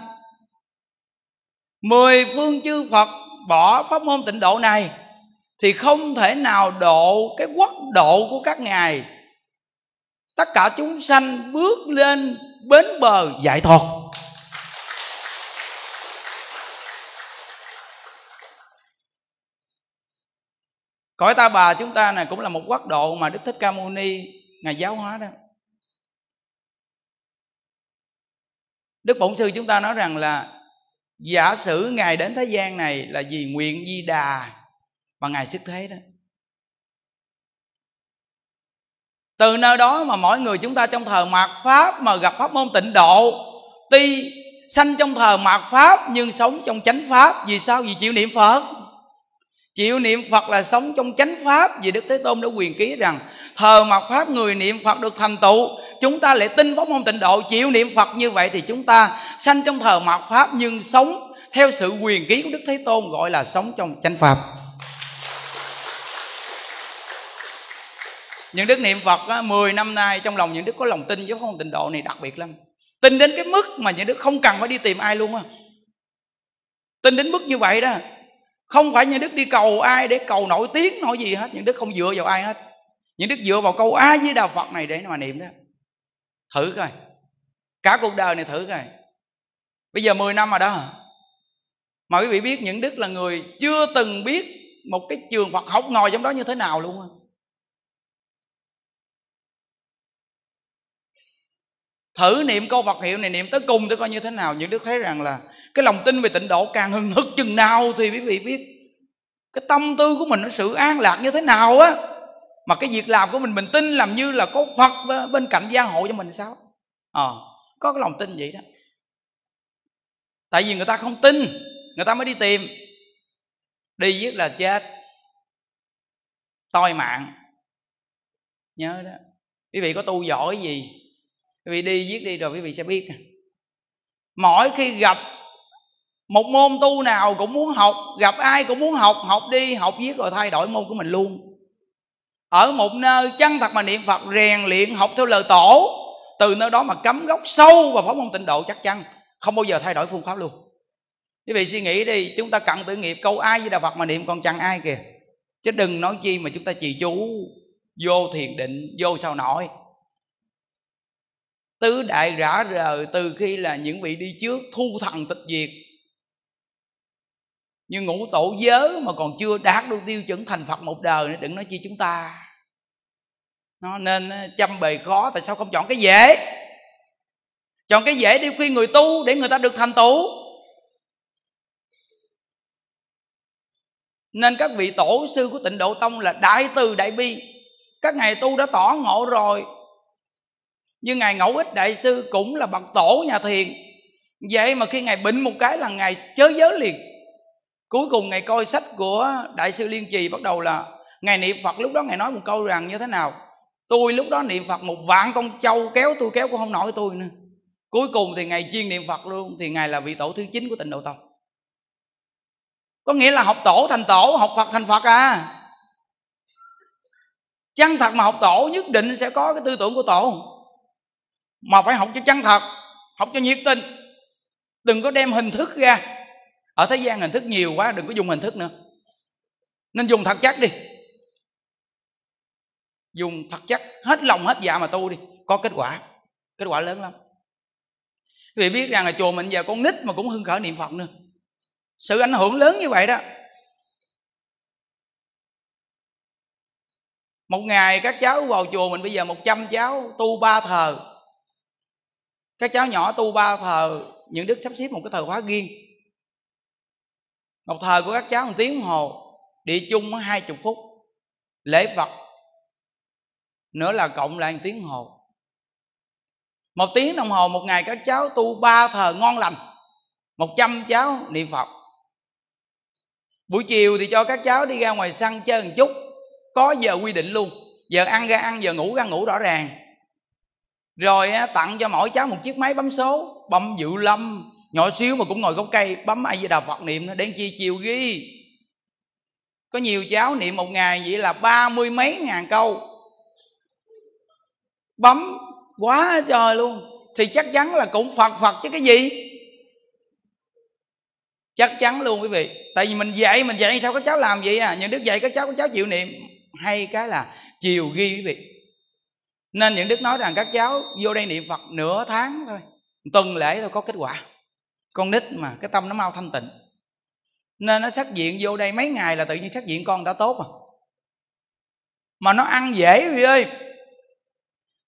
Speaker 2: Mười phương chư phật bỏ pháp môn tịnh độ này thì không thể nào độ cái quốc độ của các ngài. Tất cả chúng sanh bước lên bến bờ giải thoát. Cõi ta bà chúng ta này cũng là một quốc độ mà đức thích ca mâu ni, ngài giáo hóa đó. Đức bổn sư chúng ta nói rằng là, giả sử ngài đến thế gian này là vì nguyện di đà và ngài xuất thế đó. Từ nơi đó mà mỗi người chúng ta trong thờ mạt pháp mà gặp pháp môn tịnh độ, tuy sanh trong thờ mạt pháp nhưng sống trong chánh pháp, vì sao? Vì chịu niệm phật. Chịu niệm phật là sống trong chánh pháp, vì đức thế tôn đã quyền ký rằng thờ mạt pháp, người niệm phật được thành tựu, chúng ta lại tin pháp môn tịnh độ, chịu niệm phật như vậy thì chúng ta sanh trong thờ mạt pháp nhưng sống theo sự quyền ký của đức thế tôn, gọi là sống trong chánh pháp. Những đức niệm phật á, 10 năm nay trong lòng những đức có lòng tin với không tình độ này đặc biệt lắm. Tin đến cái mức mà những đức không cần phải đi tìm ai luôn á. Tin đến mức như vậy đó. Không phải những đức đi cầu ai để cầu nổi tiếng nổi gì hết. Những đức không dựa vào ai hết. Những đức dựa vào câu a với đạo phật này để mà niệm đó. Thử coi. Cả cuộc đời này thử coi. Bây giờ 10 năm rồi đó mà quý vị biết những đức là người chưa từng biết một cái trường phật học ngồi trong đó như thế nào luôn á. Thử niệm câu Phật hiệu này niệm tới cùng để coi như thế nào. Những đức thấy rằng là cái lòng tin về tịnh độ càng hưng hực chừng nào thì quý vị biết cái tâm tư của mình nó sự an lạc như thế nào á. Mà cái việc làm của mình mình tin làm như là có Phật bên cạnh gia hộ cho mình sao? Ờ à, có cái lòng tin vậy đó. Tại vì người ta không tin người ta mới đi tìm. Đi giết là chết. Toi mạng. Nhớ đó. Quý vị có tu giỏi gì quý vị đi viết đi rồi quý vị sẽ biết mỗi khi gặp một môn tu nào cũng muốn học, gặp ai cũng muốn học học đi, học viết rồi thay đổi môn của mình luôn. Ở một nơi chân thật mà niệm phật, rèn luyện, học theo lời tổ, từ nơi đó mà cắm gốc sâu vào pháp môn tịnh độ chắc chắn, không bao giờ thay đổi phương pháp luôn. Quý vị suy nghĩ đi, chúng ta cận tự nghiệp, câu ai với đạo phật mà niệm còn chẳng ai kìa? Chứ đừng nói chi mà chúng ta trì chú, vô thiền định, vô sao nổi tứ đại rã rời từ khi là những vị đi trước thu thần tịch diệt. Nhưng ngũ tổ giới mà còn chưa đạt được tiêu chuẩn thành phật một đời nữa, đừng nói chi chúng ta. Nó nên ờ, chăm bề khó, tại sao không chọn cái dễ? Chọn cái dễ đi khuyên người tu, để người ta được thành tựu. Nên các vị tổ sư của tịnh độ tông là đại từ đại bi. Các ngài tu đã tỏ ngộ rồi nhưng ngài ngẫu ích đại sư cũng là bậc tổ nhà thiền. Vậy mà khi ngài bệnh một cái là ngài chớ giới liền. Cuối cùng ngài coi sách của đại sư liên trì bắt đầu là ngài niệm phật. Lúc đó ngài nói một câu rằng như thế nào? Tôi lúc đó niệm phật một vạn con trâu kéo tôi kéo cũng không nổi tôi nữa. Cuối cùng thì ngài chuyên niệm phật luôn, thì ngài là vị tổ thứ chín của tịnh độ tông. Có nghĩa là học tổ thành tổ, học phật thành phật à? Chân thật mà học tổ nhất định sẽ có cái tư tưởng của tổ mà phải học cho chân thật, học cho nhiệt tình. Đừng có đem hình thức ra. Ở thế gian hình thức nhiều quá, đừng có dùng hình thức nữa. Nên dùng thật chất đi. Dùng thật chất hết lòng hết dạ mà tu đi. Có kết quả. Kết quả lớn lắm. Vì biết rằng là chùa mình giờ con nít mà cũng hưng khởi niệm phật nữa. Sự ảnh hưởng lớn như vậy đó. Một ngày các cháu vào chùa mình, bây giờ 100 cháu tu ba thờ các cháu nhỏ tu ba thờ, những đức sắp xếp một cái thờ khóa riêng. Một thờ của các cháu một tiếng đồng hồ, đi chung hai chục phút. Lễ phật nữa là cộng lại một tiếng đồng hồ. Một tiếng đồng hồ một ngày các cháu tu ba thờ ngon lành, một trăm cháu niệm phật. Buổi chiều thì cho các cháu đi ra ngoài sân chơi một chút, có giờ quy định luôn. Giờ ăn ra ăn, giờ ngủ ra ngủ rõ ràng rồi tặng cho mỗi cháu một chiếc máy bấm số, bấm dự lâm. Nhỏ xíu mà cũng ngồi gốc cây, bấm ai với đà phật niệm nó đến chi chiều ghi. Có nhiều cháu niệm một ngày vậy là ba mươi mấy ngàn câu. Bấm quá trời luôn. Thì chắc chắn là cũng phật phật chứ cái gì? Chắc chắn luôn quý vị. Tại vì mình dạy mình dạy sao các cháu làm vậy à? Những đức dạy các cháu các cháu chịu niệm. Hay cái là chiều ghi quý vị nên những đức nói rằng các cháu vô đây niệm phật nửa tháng thôi, tuần lễ thôi có kết quả. Con nít mà, cái tâm nó mau thanh tịnh. Nên nó xác diện vô đây mấy ngày là tự nhiên xác diện con đã tốt mà mà nó ăn dễ quý ơi.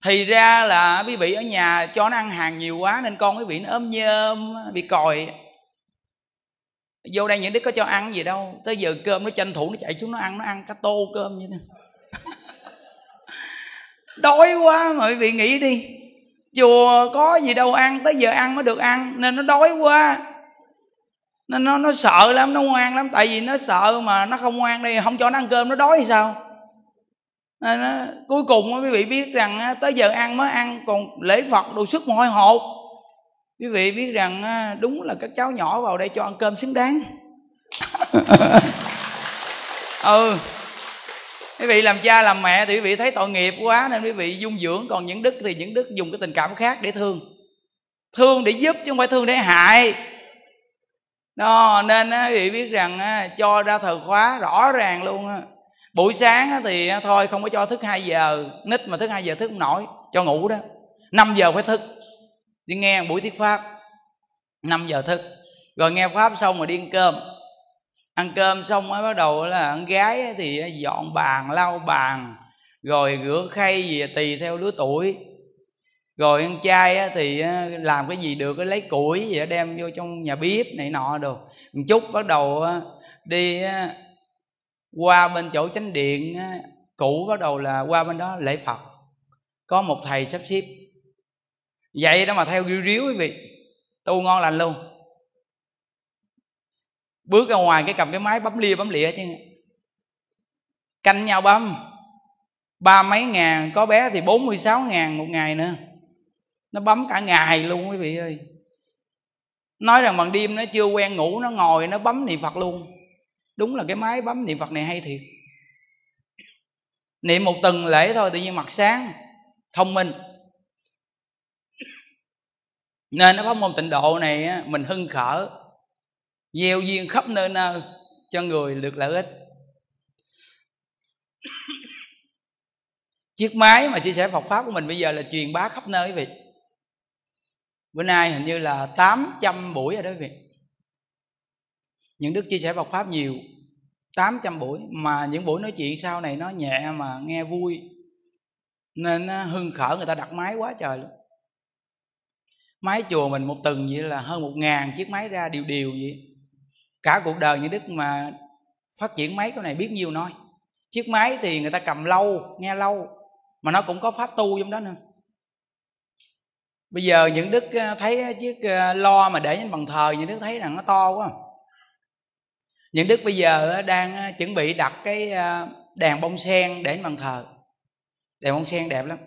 Speaker 2: Thì ra là quý vị ở nhà cho nó ăn hàng nhiều quá nên con quý vị nó ốm nhơm bị còi. Vô đây những đứa có cho ăn gì đâu, tới giờ cơm nó tranh thủ nó chạy xuống nó ăn nó ăn cả tô cơm như thế đói quá mọi vị nghĩ đi. Chùa có gì đâu ăn tới giờ ăn mới được ăn nên nó đói quá. Nên nó nó sợ lắm nó ngoan lắm tại vì nó sợ mà nó không ngoan đây không cho nó ăn cơm nó đói thì sao? Nên nó, cuối cùng quý vị biết rằng tới giờ ăn mới ăn còn lễ phật đồ sức mọi hôi hột. Quý vị biết rằng đúng là các cháu nhỏ vào đây cho ăn cơm xứng đáng. Ừ quý vị làm cha làm mẹ thì quý vị thấy tội nghiệp quá nên quý vị dung dưỡng. Còn những đức thì những đức dùng cái tình cảm khác để thương. Thương để giúp chứ không phải thương để hại. Đó, nên quý vị biết rằng cho ra thờ khóa rõ ràng luôn buổi sáng thì thôi không có cho thức 2 giờ. Nít mà thức 2 giờ thức không nổi, cho ngủ đó. 5 giờ phải thức. Đi nghe buổi thuyết pháp. 5 giờ thức. Rồi nghe pháp xong rồi đi ăn cơm ăn cơm xong mới bắt đầu là ăn gái thì dọn bàn, lau bàn, rồi rửa khay gì tùy theo lứa tuổi. Rồi ăn trai thì làm cái gì được lấy củi gì đó đem vô trong nhà bếp này nọ đồ. Một chút bắt đầu đi qua bên chỗ chánh điện cũ bắt đầu là qua bên đó lễ phật. Có một thầy sắp xếp. Vậy đó mà theo riu ríu quý vị, tu ngon lành luôn bước ra ngoài cái cầm cái máy bấm lia, bấm lịa chứ. Canh nhau bấm. Ba mấy ngàn, có bé thì bốn mươi sáu ngàn một ngày nữa. Nó bấm cả ngày luôn quý vị ơi. Nói rằng bằng đêm nó chưa quen ngủ, nó ngồi, nó bấm niệm phật luôn. Đúng là cái máy bấm niệm phật này hay thiệt. Niệm một tuần lễ thôi, tự nhiên mặt sáng, thông minh. Nên nó có môn tịnh độ này mình hưng khởi gieo duyên khắp nơi nơi cho người được lợi ích. Chiếc máy mà chia sẻ Phật pháp của mình bây giờ là truyền bá khắp nơi quý vị. Bữa nay hình như là 800 buổi rồi đó quý vị. Những đức chia sẻ Phật pháp nhiều. 800 buổi. Mà những buổi nói chuyện sau này nó nhẹ mà nghe vui. Nên hưng khởi, người ta đặt máy quá trời luôn. Máy chùa mình một tuần vậy là hơn một ngàn chiếc máy ra điều điều vậy cả cuộc đời những đức mà phát triển máy cái này biết nhiêu nói. Chiếc máy thì người ta cầm lâu nghe lâu mà nó cũng có pháp tu trong đó nữa. Bây giờ những đức ờ, thấy chiếc ờ, lo mà để trên bàn thờ những đức thấy rằng nó to quá. Những đức bây giờ ờ, đang chuẩn bị đặt cái đèn bông sen để trên bàn thờ. Đèn bông sen đẹp lắm.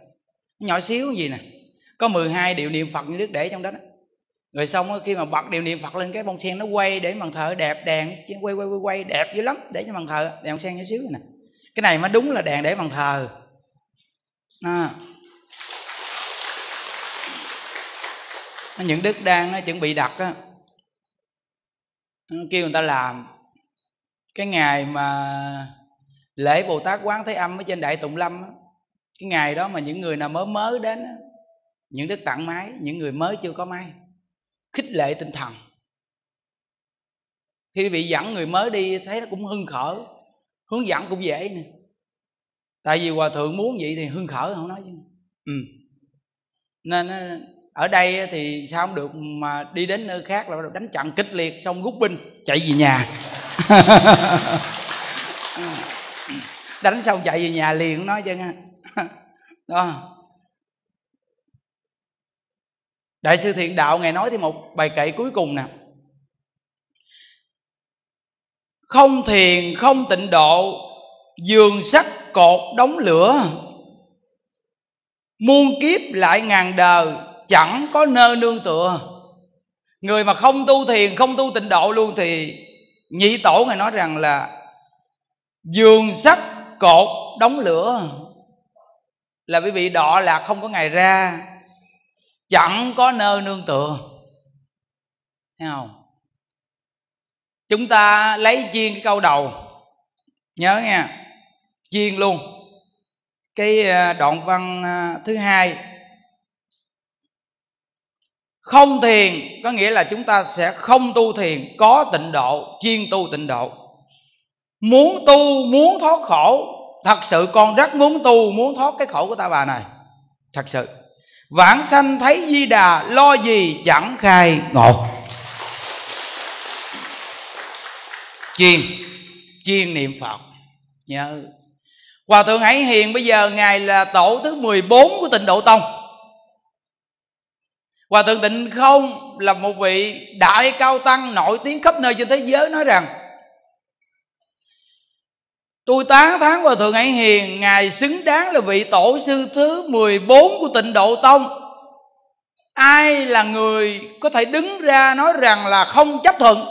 Speaker 2: Nhỏ xíu gì nè. Có 12 điệu niệm phật như đức để trong đó, đó rồi xong khi mà bật điều niệm phật lên, cái bông sen nó quay để bàn thờ đẹp đèn quay quay quay quay đẹp dữ lắm, để cho bàn thờ đèn sen nhỏ xíu nè. Cái này mới đúng là đèn để bàn thờ. À. những đức đang chuẩn bị đặt á kêu người ta làm. Cái ngày mà lễ bồ tát quán thế âm ở trên đại tụng lâm á, cái ngày đó mà những người nào mới mới đến á, những đức tặng máy, những người mới chưa có máy khích lệ tinh thần. Khi bị dẫn người mới đi, thấy nó cũng hưng khởi. Hướng dẫn cũng dễ nè. Tại vì hòa thượng muốn vậy thì hưng khởi, không nói chứ. Ừ. nên ờ, ở đây thì sao không được mà đi đến nơi khác là đánh trận kịch liệt, xong rút binh, chạy về nhà. Ừ. Đánh xong chạy về nhà liền nói chứ đó. Đại sư thiện đạo ngài nói thì một bài kệ cuối cùng nè. Không thiền, không tịnh độ, giường sắt, cột đóng lửa. Muôn kiếp lại ngàn đời, chẳng có nơi nương tựa. Người mà không tu thiền, không tu tịnh độ luôn thì nhị tổ ngài nói rằng là giường sắt, cột đóng lửa. Là quý vị đọ là không có ngày ra chẳng có nơi nương tựa. Thấy không? Chúng ta lấy chiên cái câu đầu. Nhớ nha chiên luôn. Cái ờ, đoạn văn ờ, thứ hai. Không thiền, có nghĩa là chúng ta sẽ không tu thiền, có tịnh độ, chuyên tu tịnh độ. Muốn tu, muốn thoát khổ, thật sự con rất muốn tu, muốn thoát cái khổ của ta bà này. Thật sự vãng sanh thấy di đà lo gì chẳng khai. Ngộ. Chuyên chuyên niệm phật. Nhớ. Hòa thượng hải hiền bây giờ ngài là tổ thứ 14 của tịnh độ tông. Hòa thượng tịnh không là một vị đại cao tăng nổi tiếng khắp nơi trên thế giới nói rằng Tôi tán thán Hòa Thượng Hải Hiền, Ngài xứng đáng là vị tổ sư thứ 14 của tịnh độ tông. Ai là người có thể đứng ra nói rằng là không chấp thuận?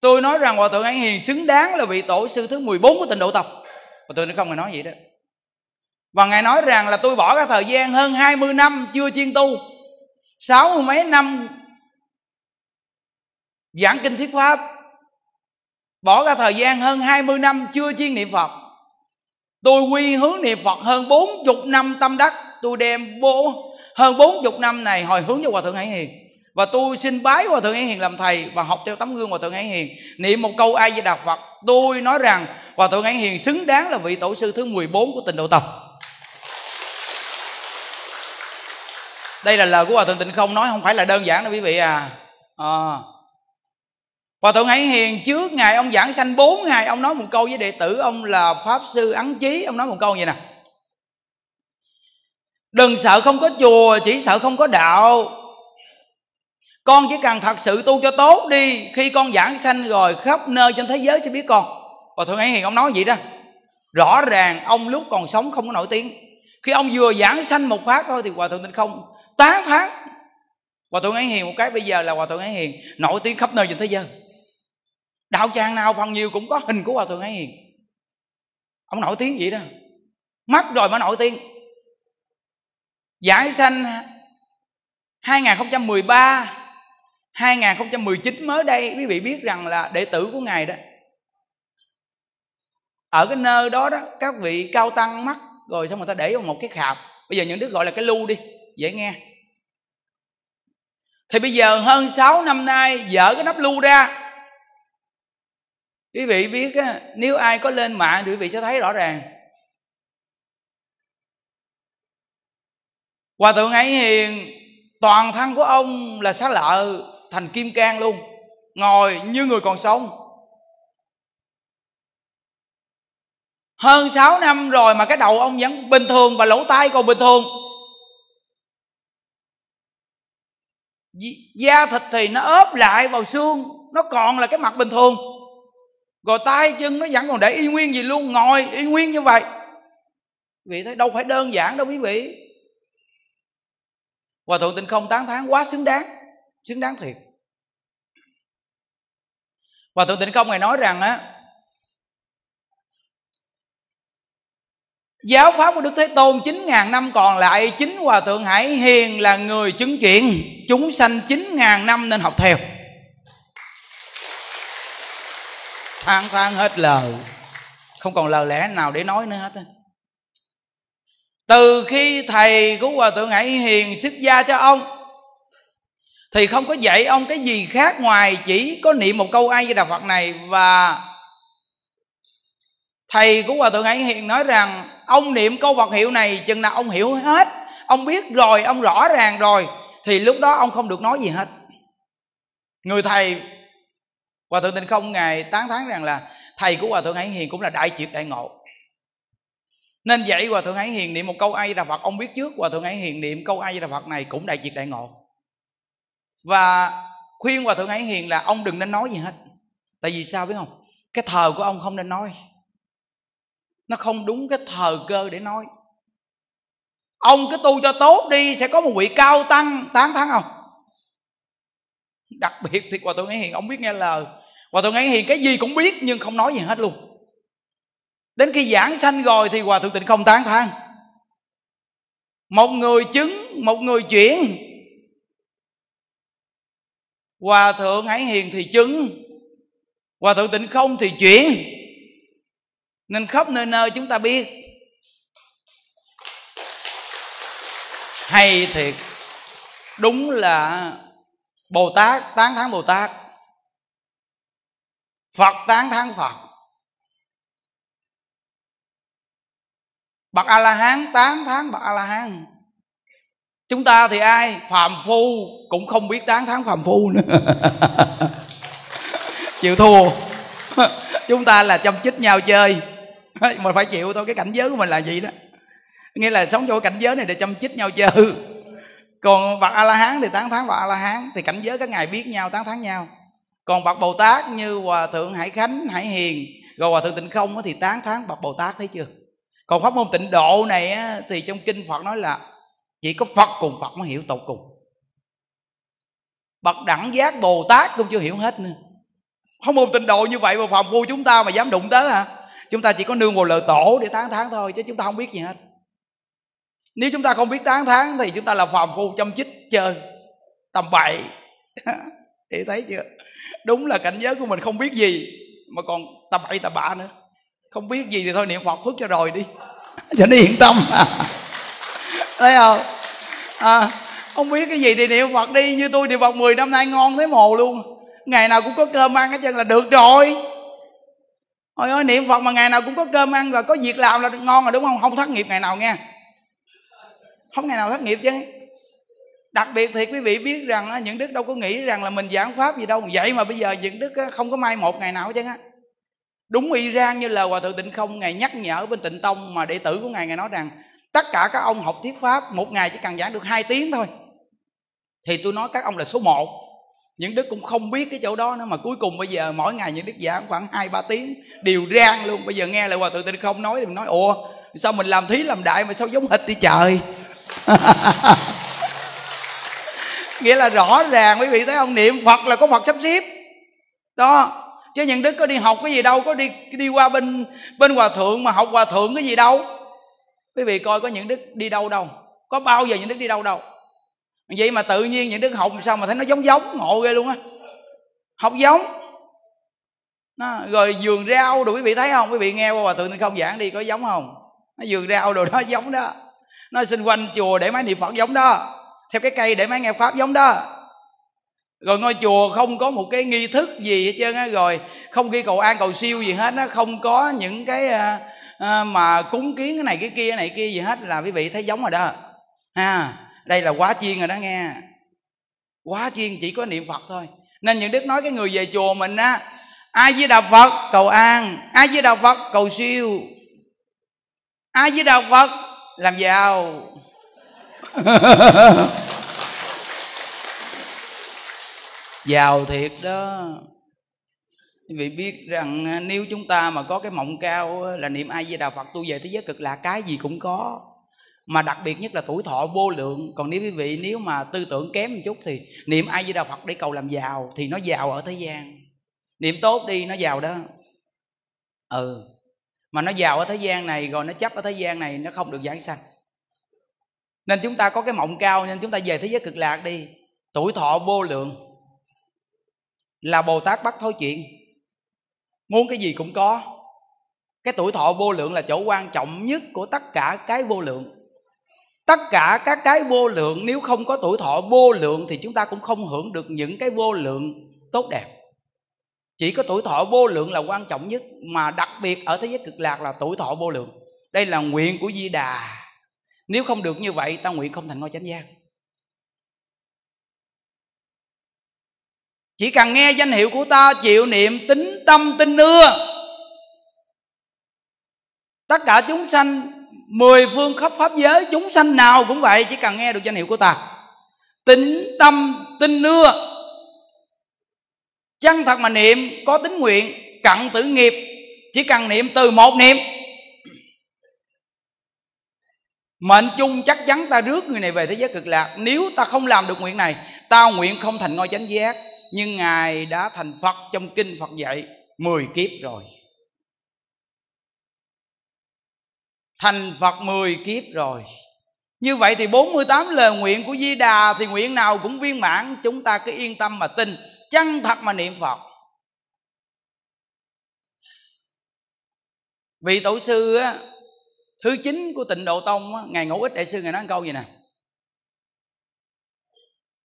Speaker 2: Tôi nói rằng Hòa Thượng Hải Hiền xứng đáng là vị tổ sư thứ 14 của tịnh độ tông. Hòa Thượng nó không, ngài nói vậy đó. Và Ngài nói rằng là tôi bỏ ra thời gian hơn 20 năm chưa chuyên tu, Sáu mấy năm giảng kinh thuyết pháp Bỏ ra thời gian hơn 20 năm chưa chuyên niệm Phật. Tôi quy hướng niệm Phật hơn 40 năm tâm đắc. Tôi đem bố hơn 40 năm này hồi hướng cho Hòa Thượng Hải Hiền. Và tôi xin bái Hòa Thượng Hải Hiền làm thầy Và học theo tấm gương Hòa Thượng Hải Hiền. Niệm một câu ai di đà Phật. Tôi nói rằng Hòa Thượng Hải Hiền xứng đáng là vị tổ sư thứ 14 của tịnh độ tập. Đây là lời của Hòa Thượng Tịnh Không nói Không phải là đơn giản đâu quý vị à, à Hòa thượng Hải Hiền, trước ngày ông giảng sanh 4 ngày, Ông nói một câu với đệ tử, Ông là Pháp Sư Ấn Chí. Ông nói một câu vậy nè. Đừng sợ không có chùa, Chỉ sợ không có đạo. Con chỉ cần thật sự tu cho tốt đi. Khi con giảng sanh rồi, Khắp nơi trên thế giới sẽ biết con. Hòa thượng Hải Hiền, ông nói vậy đó. Rõ ràng, ông lúc còn sống không có nổi tiếng. Khi ông vừa giảng sanh một phát thôi Thì Hòa thượng Tinh không, tán thán. Hòa thượng Hải Hiền, một cái bây giờ là Hòa thượng Hải Hiền, Nổi tiếng khắp nơi trên thế giới đạo tràng nào phần nhiều cũng có hình của hòa thượng hải hiền. Ông nổi tiếng vậy đó. Mất rồi mà nổi tiếng. Giải sanh 2013 2019 mới đây, quý vị biết rằng là đệ tử của ngài đó, ở cái nơi đó đó, các vị cao tăng mắt rồi xong người ta để vào một cái khạp bây giờ những đứa gọi là cái lưu đi, dễ nghe. Thì bây giờ hơn 6 năm nay dở cái nắp lưu ra quý vị biết á, nếu ai có lên mạng thì quý vị sẽ thấy rõ ràng. Hòa thượng ấy hiền toàn thân của ông là xá lợ thành kim cang luôn ngồi như người còn sống. Hơn 6 năm rồi mà cái đầu ông vẫn bình thường và lỗ tai còn bình thường. Da thịt thì nó ốp lại vào xương nó còn là cái mặt bình thường rồi tay chân nó vẫn còn để y nguyên gì luôn, ngồi y nguyên như vậy. Quý vị thấy đâu phải đơn giản đâu quý vị. Hòa thượng tịnh không tán thán quá xứng đáng xứng đáng thiệt. Hòa thượng tịnh không ngài nói rằng á, Giáo pháp của Đức Thế Tôn 9.000 năm còn lại, Chính Hòa Thượng Hải Hiền là người chứng chuyện Chúng sanh 9.000 năm nên học theo. Than than hết lời. Không còn lời lẽ nào để nói nữa hết Từ khi thầy của Hòa Thượng Hải Hiền xuất gia cho ông, Thì không có dạy ông cái gì khác ngoài Chỉ có niệm một câu ai với Đà Phật này. Và thầy của hòa thượng hải hiền nói rằng, ông niệm câu phật hiệu này, chừng nào ông hiểu hết, ông biết rồi, ông rõ ràng rồi, thì lúc đó ông không được nói gì hết. Người thầy hòa thượng tịnh không ngài tán thán rằng là thầy của hòa thượng hải hiền cũng là đại triệt đại ngộ. Nên vậy hòa thượng hải hiền niệm một câu ai đà phật. Ông biết trước hòa thượng hải hiền niệm câu ai đà phật này cũng đại triệt đại ngộ. Và khuyên hòa thượng hải hiền là ông đừng nên nói gì hết. Tại vì sao biết không? Cái thờ của ông không nên nói. Nó không đúng cái thời cơ để nói. Ông cứ tu cho tốt đi, sẽ có một vị cao tăng. Tán thắng không? Đặc biệt thì hòa thượng hải hiền, ông biết nghe lời hòa thượng An hiền cái gì cũng biết nhưng không nói gì hết luôn. Đến khi giảng sanh rồi thì hòa thượng tịnh không tán thán. Một người chứng, một người chuyển. Hòa thượng hải hiền thì chứng, hòa thượng tịnh không thì chuyển. Nên khắp nơi nơi chúng ta biết. Hay thiệt, đúng là bồ tát, tán thán bồ tát phật tán thán phật. Bậc a la hán tán thán bậc a la hán chúng ta thì ai? Phàm phu cũng không biết tán thán phàm phu nữa. Chịu thua. Chúng ta là chăm chích nhau chơi. Mà phải chịu thôi, cái cảnh giới của mình là gì đó. Nghĩa là sống chỗ cảnh giới này để chăm chích nhau chơi. Còn bậc a la hán thì tán thán bậc a la hán thì cảnh giới các ngài biết nhau, tán thán nhau còn bậc bồ tát như hòa thượng hải khánh, hải hiền, rồi hòa thượng tịnh không thì tán thán bậc bồ tát thấy chưa? Còn pháp môn tịnh độ này thì trong kinh phật nói là chỉ có phật cùng phật mới hiểu tột cùng. Bậc đẳng giác bồ tát cũng chưa hiểu hết nữa. Pháp môn tịnh độ như vậy mà phàm phu chúng ta mà dám đụng tới hả? Chúng ta chỉ có nương vào lời tổ để tán thán thôi, chứ chúng ta không biết gì hết. Nếu chúng ta không biết tán thán thì chúng ta là phàm phu chăm chích chơi, tầm bậy. Thì thấy chưa? Đúng là cảnh giới của mình không biết gì mà còn tầm bậy tầm bạ nữa không biết gì thì thôi niệm phật phước cho rồi đi cho nó yên tâm thấy không à, không biết cái gì thì niệm phật đi như tôi niệm phật 10 năm nay ngon thấy mồ luôn ngày nào cũng có cơm ăn hết trơn là được rồi Ôi ơi niệm Phật mà ngày nào cũng có cơm ăn và có việc làm là ngon rồi đúng không? Không thất nghiệp ngày nào nghe. Không ngày nào thất nghiệp chứ. Đặc biệt thì quý vị biết rằng những đức đâu có nghĩ rằng là mình giảng pháp gì đâu. Vậy mà bây giờ những đức không có mai một ngày nào chứ á. Đúng y rang như là Hòa Thượng Tịnh Không Ngài nhắc nhở bên Tịnh Tông mà đệ tử của Ngài Ngài nói rằng, tất cả các ông học thuyết pháp một ngày chỉ cần giảng được hai tiếng thôi. Thì tôi nói các ông là số một những đức cũng không biết cái chỗ đó nữa mà cuối cùng bây giờ mỗi ngày những đức giảng khoảng hai, ba tiếng, đều rang luôn bây giờ nghe lại hòa thượng tịnh không nói thì mình nói, ủa, sao mình làm thí làm đại mà sao giống hịch đi trời nghĩa là rõ ràng quý vị thấy không? Niệm phật là có phật sắp xếp. Đó. Chứ những đức có đi học cái gì đâu có đi đi qua bên bên hòa thượng mà học hòa thượng cái gì đâu. Quý vị coi có những đức đi đâu đâu. Có bao giờ những đức đi đâu đâu. Vậy mà tự nhiên những đức học sao mà thấy nó giống giống ngộ ghê luôn á. Học giống. Nó, rồi vườn rau đồ quý vị thấy không? Quý vị nghe qua hòa thượng không giảng đi có giống không? Nó vườn rau đồ đó giống đó. Nó xung quanh chùa để máy niệm phật giống đó theo cái cây để máy nghe pháp giống đó. Rồi ngôi chùa không có một cái nghi thức gì hết trơn á. Rồi không ghi cầu an cầu siêu gì hết nó không có những cái à, à, mà cúng kiến cái này cái kia cái này kia gì hết là quý vị thấy giống rồi đó. Ha đây là quá chiên rồi đó nghe. Quá chiên chỉ có niệm phật thôi. Nên những đức nói cái người về chùa mình á ai với đạo phật cầu an. Ai với đạo phật cầu siêu. Ai với đạo phật làm giàu. giàu thiệt đó. Quý vị biết rằng à, nếu chúng ta mà có cái mộng cao là niệm ai với đạo phật, tu về thế giới cực lạc, cái gì cũng có. Mà đặc biệt nhất là tuổi thọ vô lượng. Còn nếu quý vị, nếu mà tư tưởng kém một chút thì niệm ai với đạo phật để cầu làm giàu thì nó giàu ở thế gian. Niệm tốt đi, nó giàu đó. Ừ. Mà nó giàu ở thế gian này, rồi nó chấp ở thế gian này, nó không được giảng sanh nên chúng ta có cái mộng cao, nên chúng ta về thế giới cực lạc đi. Tuổi thọ vô lượng là bồ tát bắt thối chuyện. Muốn cái gì cũng có. Cái tuổi thọ vô lượng là chỗ quan trọng nhất của tất cả cái vô lượng. Tất cả các cái vô lượng, nếu không có tuổi thọ vô lượng thì chúng ta cũng không hưởng được những cái vô lượng tốt đẹp. Chỉ có tuổi thọ vô lượng là quan trọng nhất, mà đặc biệt ở thế giới cực lạc là tuổi thọ vô lượng. Đây là nguyện của di đà nếu không được như vậy, ta nguyện không thành ngôi chánh giác. Chỉ cần nghe danh hiệu của ta, chịu niệm, tính tâm, tin ưa, tất cả chúng sanh, mười phương khắp pháp giới, chúng sanh nào cũng vậy, chỉ cần nghe được danh hiệu của ta. Tính tâm, tin ưa. Chân thật mà niệm, có tính nguyện, cận tử nghiệp, chỉ cần niệm từ một niệm mệnh chung chắc chắn ta rước người này về thế giới cực lạc. Nếu ta không làm được nguyện này ta nguyện không thành ngôi chánh giác. Nhưng ngài đã thành phật trong kinh phật dạy 10 kiếp rồi. Thành phật 10 kiếp rồi. Như vậy thì 48 lời nguyện của Di Đà Thì nguyện nào cũng viên mãn. Chúng ta cứ yên tâm mà tin Chân thật mà niệm Phật. Vị tổ sư á, Thứ chín của tịnh Độ Tông á, Ngài Ngũ Ích Đại Sư Ngài nói câu gì nè?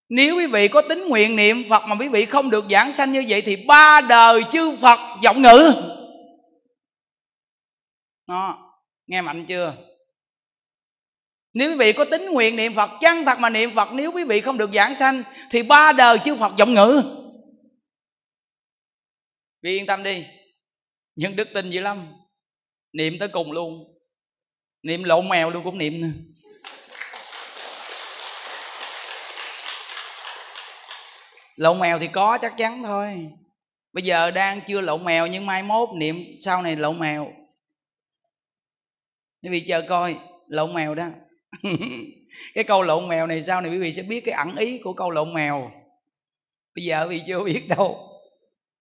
Speaker 2: Nếu quý vị có tính nguyện niệm Phật Mà quý vị không được giảng sanh như vậy Thì ba đời chư Phật giọng ngữ. Nó Nghe mạnh chưa? Nếu quý vị có tính nguyện niệm Phật chân thật mà niệm Phật Nếu quý vị không được giảng sanh Thì ba đời chư Phật giọng ngữ. Vì yên tâm đi Nhưng đức tin dữ lắm Niệm tới cùng luôn. Niệm lộn mèo luôn cũng niệm nữa. Lộn mèo thì có chắc chắn thôi. Bây giờ đang chưa lộn mèo Nhưng mai mốt niệm sau này lộn mèo. Quý vị chờ coi Lộn mèo đó. Cái câu lộn mèo này sau này quý vị sẽ biết cái ẩn ý của câu lộn mèo. Bây giờ quý vị chưa biết đâu.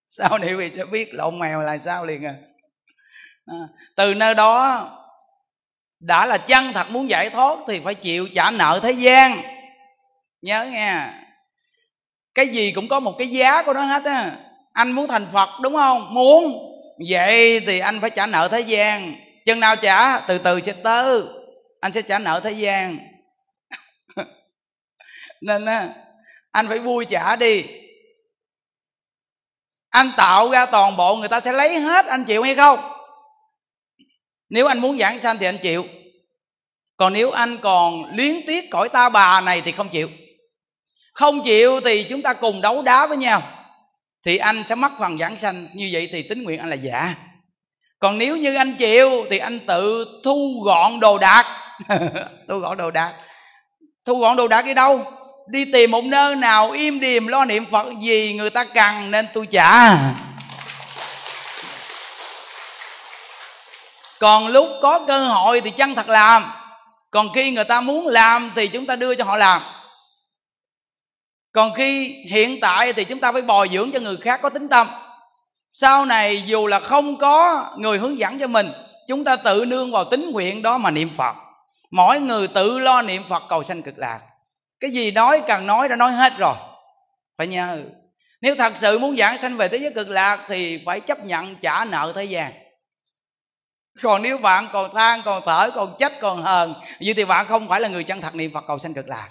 Speaker 2: Sau này quý vị sẽ biết lộn mèo là sao liền à, à từ nơi đó đã là chân thật muốn giải thoát thì phải chịu trả nợ thế gian. Nhớ nghe. Cái gì cũng có một cái giá của nó hết á. Anh muốn thành phật đúng không? Muốn. Vậy thì anh phải trả nợ thế gian. Chừng nào trả, từ từ sẽ tới. Anh sẽ trả nợ thế gian. Nên anh phải vui trả đi. Anh tạo ra toàn bộ, người ta sẽ lấy hết anh chịu hay không? Nếu anh muốn giảng sanh thì anh chịu. Còn nếu anh còn luyến tiếc cõi ta bà này thì không chịu. Không chịu thì chúng ta cùng đấu đá với nhau. Thì anh sẽ mất phần giảng sanh. Như vậy thì tính nguyện anh là giả. Còn nếu như anh chịu thì anh tự thu gọn đồ đạc. Thu gọn đồ đạc. Thu gọn đồ đạc đi đâu? Đi tìm một nơi nào im điềm lo niệm phật gì người ta cần nên tôi trả. Còn lúc có cơ hội thì chân thật làm? Còn khi người ta muốn làm thì chúng ta đưa cho họ làm. Còn khi hiện tại thì chúng ta phải bồi dưỡng cho người khác có tính tâm. Sau này dù là không có người hướng dẫn cho mình, chúng ta tự nương vào tính nguyện đó mà niệm phật. Mỗi người tự lo niệm phật cầu sanh cực lạc. Cái gì nói cần nói đã nói hết rồi. Phải nhớ. Nếu thật sự muốn giảng sanh về thế giới cực lạc thì phải chấp nhận trả nợ thế gian còn nếu bạn còn than, còn thở, còn trách còn hờn, vậy thì bạn không phải là người chân thật niệm phật cầu sanh cực lạc.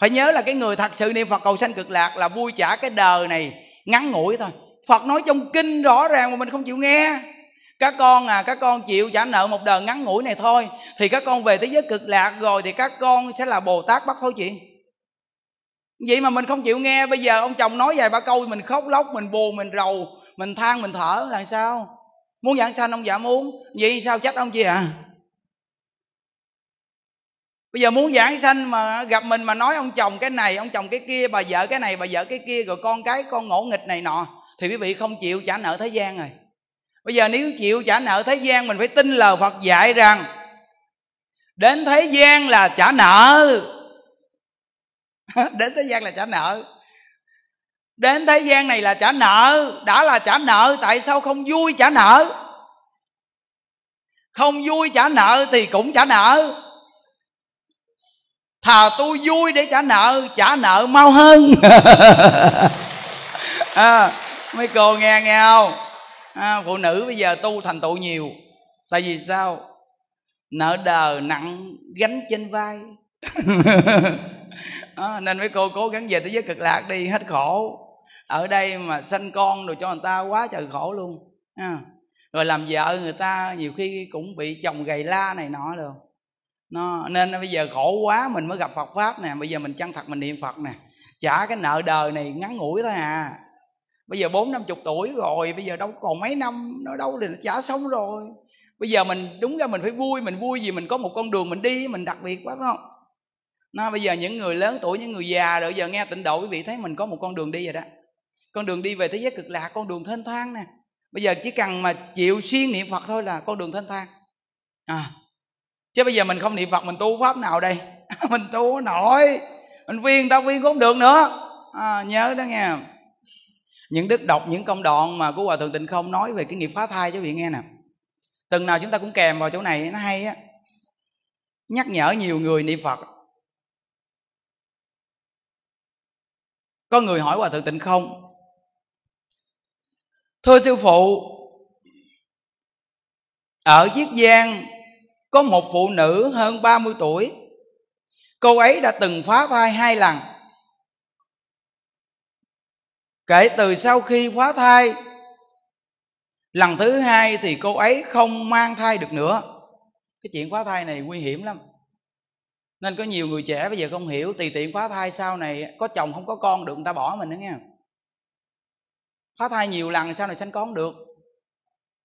Speaker 2: Phải nhớ là cái người thật sự niệm phật cầu sanh cực lạc là vui trả cái đời này ngắn ngủi thôi. Phật nói trong kinh rõ ràng mà mình không chịu nghe. Các con à các con chịu trả nợ một đời ngắn ngủi này thôi, thì các con về thế giới cực lạc rồi thì các con sẽ là bồ tát bắt thối chuyện. Vậy mà mình không chịu nghe, bây giờ ông chồng nói vài ba câu mình khóc lóc, mình buồn, mình rầu, mình than, mình thở là sao? Muốn giảng sanh ông dạ muốn. Vậy sao trách ông chi à? Bây giờ muốn giảng sanh mà gặp mình mà nói ông chồng cái này, ông chồng cái kia, bà vợ cái này, bà vợ cái kia, rồi con cái, con ngỗ nghịch này nọ, thì quý vị không chịu trả nợ thế gian rồi. Bây giờ nếu chịu trả nợ thế gian, mình phải tin lời phật dạy rằng, đến thế gian là trả nợ. Đến thế gian là trả nợ đến thế gian này là trả nợ đã là trả nợ tại sao không vui trả nợ? Không vui trả nợ thì cũng trả nợ. Thà tôi vui để trả nợ trả nợ mau hơn. À, mấy cô nghe nghe không? À, phụ nữ bây giờ tu thành tựu nhiều. Tại vì sao? Nợ đời nặng gánh trên vai. À, nên mấy cô cố gắng về tới giới cực lạc đi hết khổ ở đây mà sanh con rồi cho người ta quá trời khổ luôn à. rồi làm vợ người ta nhiều khi cũng bị chồng gầy la này nọ rồi nó, nên bây giờ khổ quá mình mới gặp Phật pháp nè, bây giờ mình chân thật mình niệm Phật nè. Trả cái nợ đời này ngắn ngủi thôi à. Bây giờ bốn năm chục tuổi rồi, bây giờ đâu còn mấy năm, nó đâu thì nó trả xong rồi. Bây giờ mình, đúng ra mình phải vui, mình vui vì mình có một con đường mình đi, mình đặc biệt quá, phải không? Nó, bây giờ những người lớn tuổi, những người già rồi giờ nghe tịnh độ quý vị thấy mình có một con đường đi rồi đó con đường đi về thế giới cực lạc con đường thanh thang nè. Bây giờ chỉ cần mà chịu xuyên niệm phật thôi là con đường thanh thang. À chứ bây giờ mình không niệm phật mình tu pháp nào đây? Mình tu nổi. Mình viên tao viên cũng không được nữa. À, nhớ đó nghe. Những đức đọc những công đoạn mà của hòa thượng tịnh không nói về cái nghiệp phá thai cho vị nghe nè. Từng nào chúng ta cũng kèm vào chỗ này nó hay á. Nhắc nhở nhiều người niệm phật. Có người hỏi hòa thượng tịnh không thưa sư phụ, ở chiết giang có một phụ nữ hơn 30 tuổi. Cô ấy đã từng phá thai hai lần. Kể từ sau khi phá thai, lần thứ hai thì cô ấy không mang thai được nữa. Cái chuyện phá thai này nguy hiểm lắm. Nên có nhiều người trẻ bây giờ không hiểu, tùy tiện phá thai sau này, có chồng không có con được, người ta bỏ mình nữa nghe phá thai nhiều lần sao này sanh con được?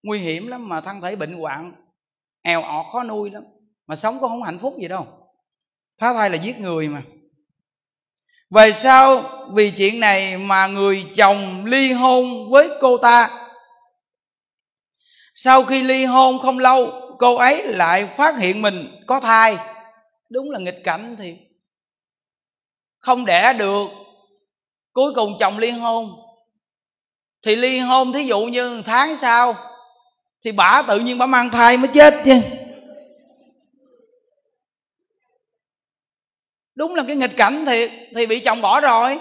Speaker 2: Nguy hiểm lắm mà thân thể bệnh hoạn, eo ọt, khó nuôi lắm. Mà sống cũng không hạnh phúc gì đâu. Phá thai là giết người mà. Về sau, vì chuyện này mà người chồng ly hôn với cô ta. Sau khi ly hôn không lâu, cô ấy lại phát hiện mình có thai. Đúng là nghịch cảnh thì không đẻ được. Cuối cùng chồng ly hôn thì ly hôn thí dụ như tháng sau, thì bà tự nhiên bà mang thai mới chết chứ. Đúng là cái nghịch cảnh thiệt thì bị chồng bỏ rồi.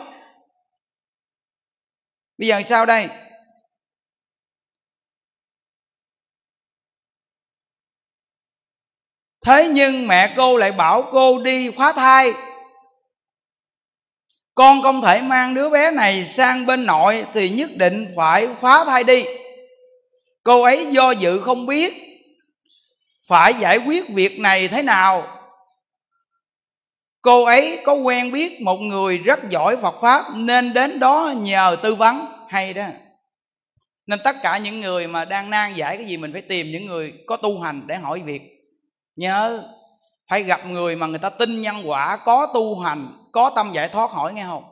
Speaker 2: Bây giờ sao đây? Thế nhưng mẹ cô lại bảo cô đi phá thai con không thể mang đứa bé này sang bên nội thì nhất định phải phá thai đi. Cô ấy do dự không biết phải giải quyết việc này thế nào. Cô ấy có quen biết một người rất giỏi phật pháp nên đến đó nhờ tư vấn. Hay đó. Nên tất cả những người mà đang nan giải cái gì mình phải tìm những người có tu hành để hỏi việc. Nhớ, phải gặp người mà người ta tin nhân quả, có tu hành có tâm giải thoát hỏi nghe không?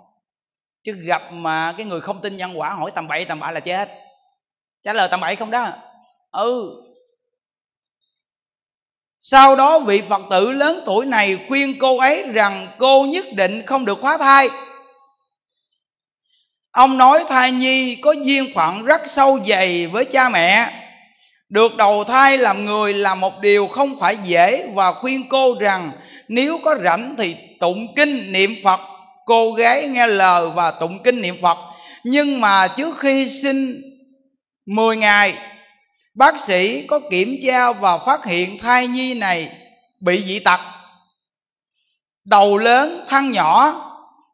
Speaker 2: Chứ gặp mà cái người không tin nhân quả hỏi tầm bậy tầm bạ là chết. Trả lời tầm bậy không đó. Ừ. Sau đó vị phật tử lớn tuổi này khuyên cô ấy rằng cô nhất định không được khóa thai. Ông nói thai nhi có duyên phận rất sâu dày với cha mẹ. Được đầu thai làm người là một điều không phải dễ và khuyên cô rằng nếu có rảnh thì tụng kinh niệm phật. Cô gái nghe lời và tụng kinh niệm phật. Nhưng mà trước khi sinh 10 ngày, bác sĩ có kiểm tra và phát hiện thai nhi này bị dị tật. Đầu lớn thân nhỏ.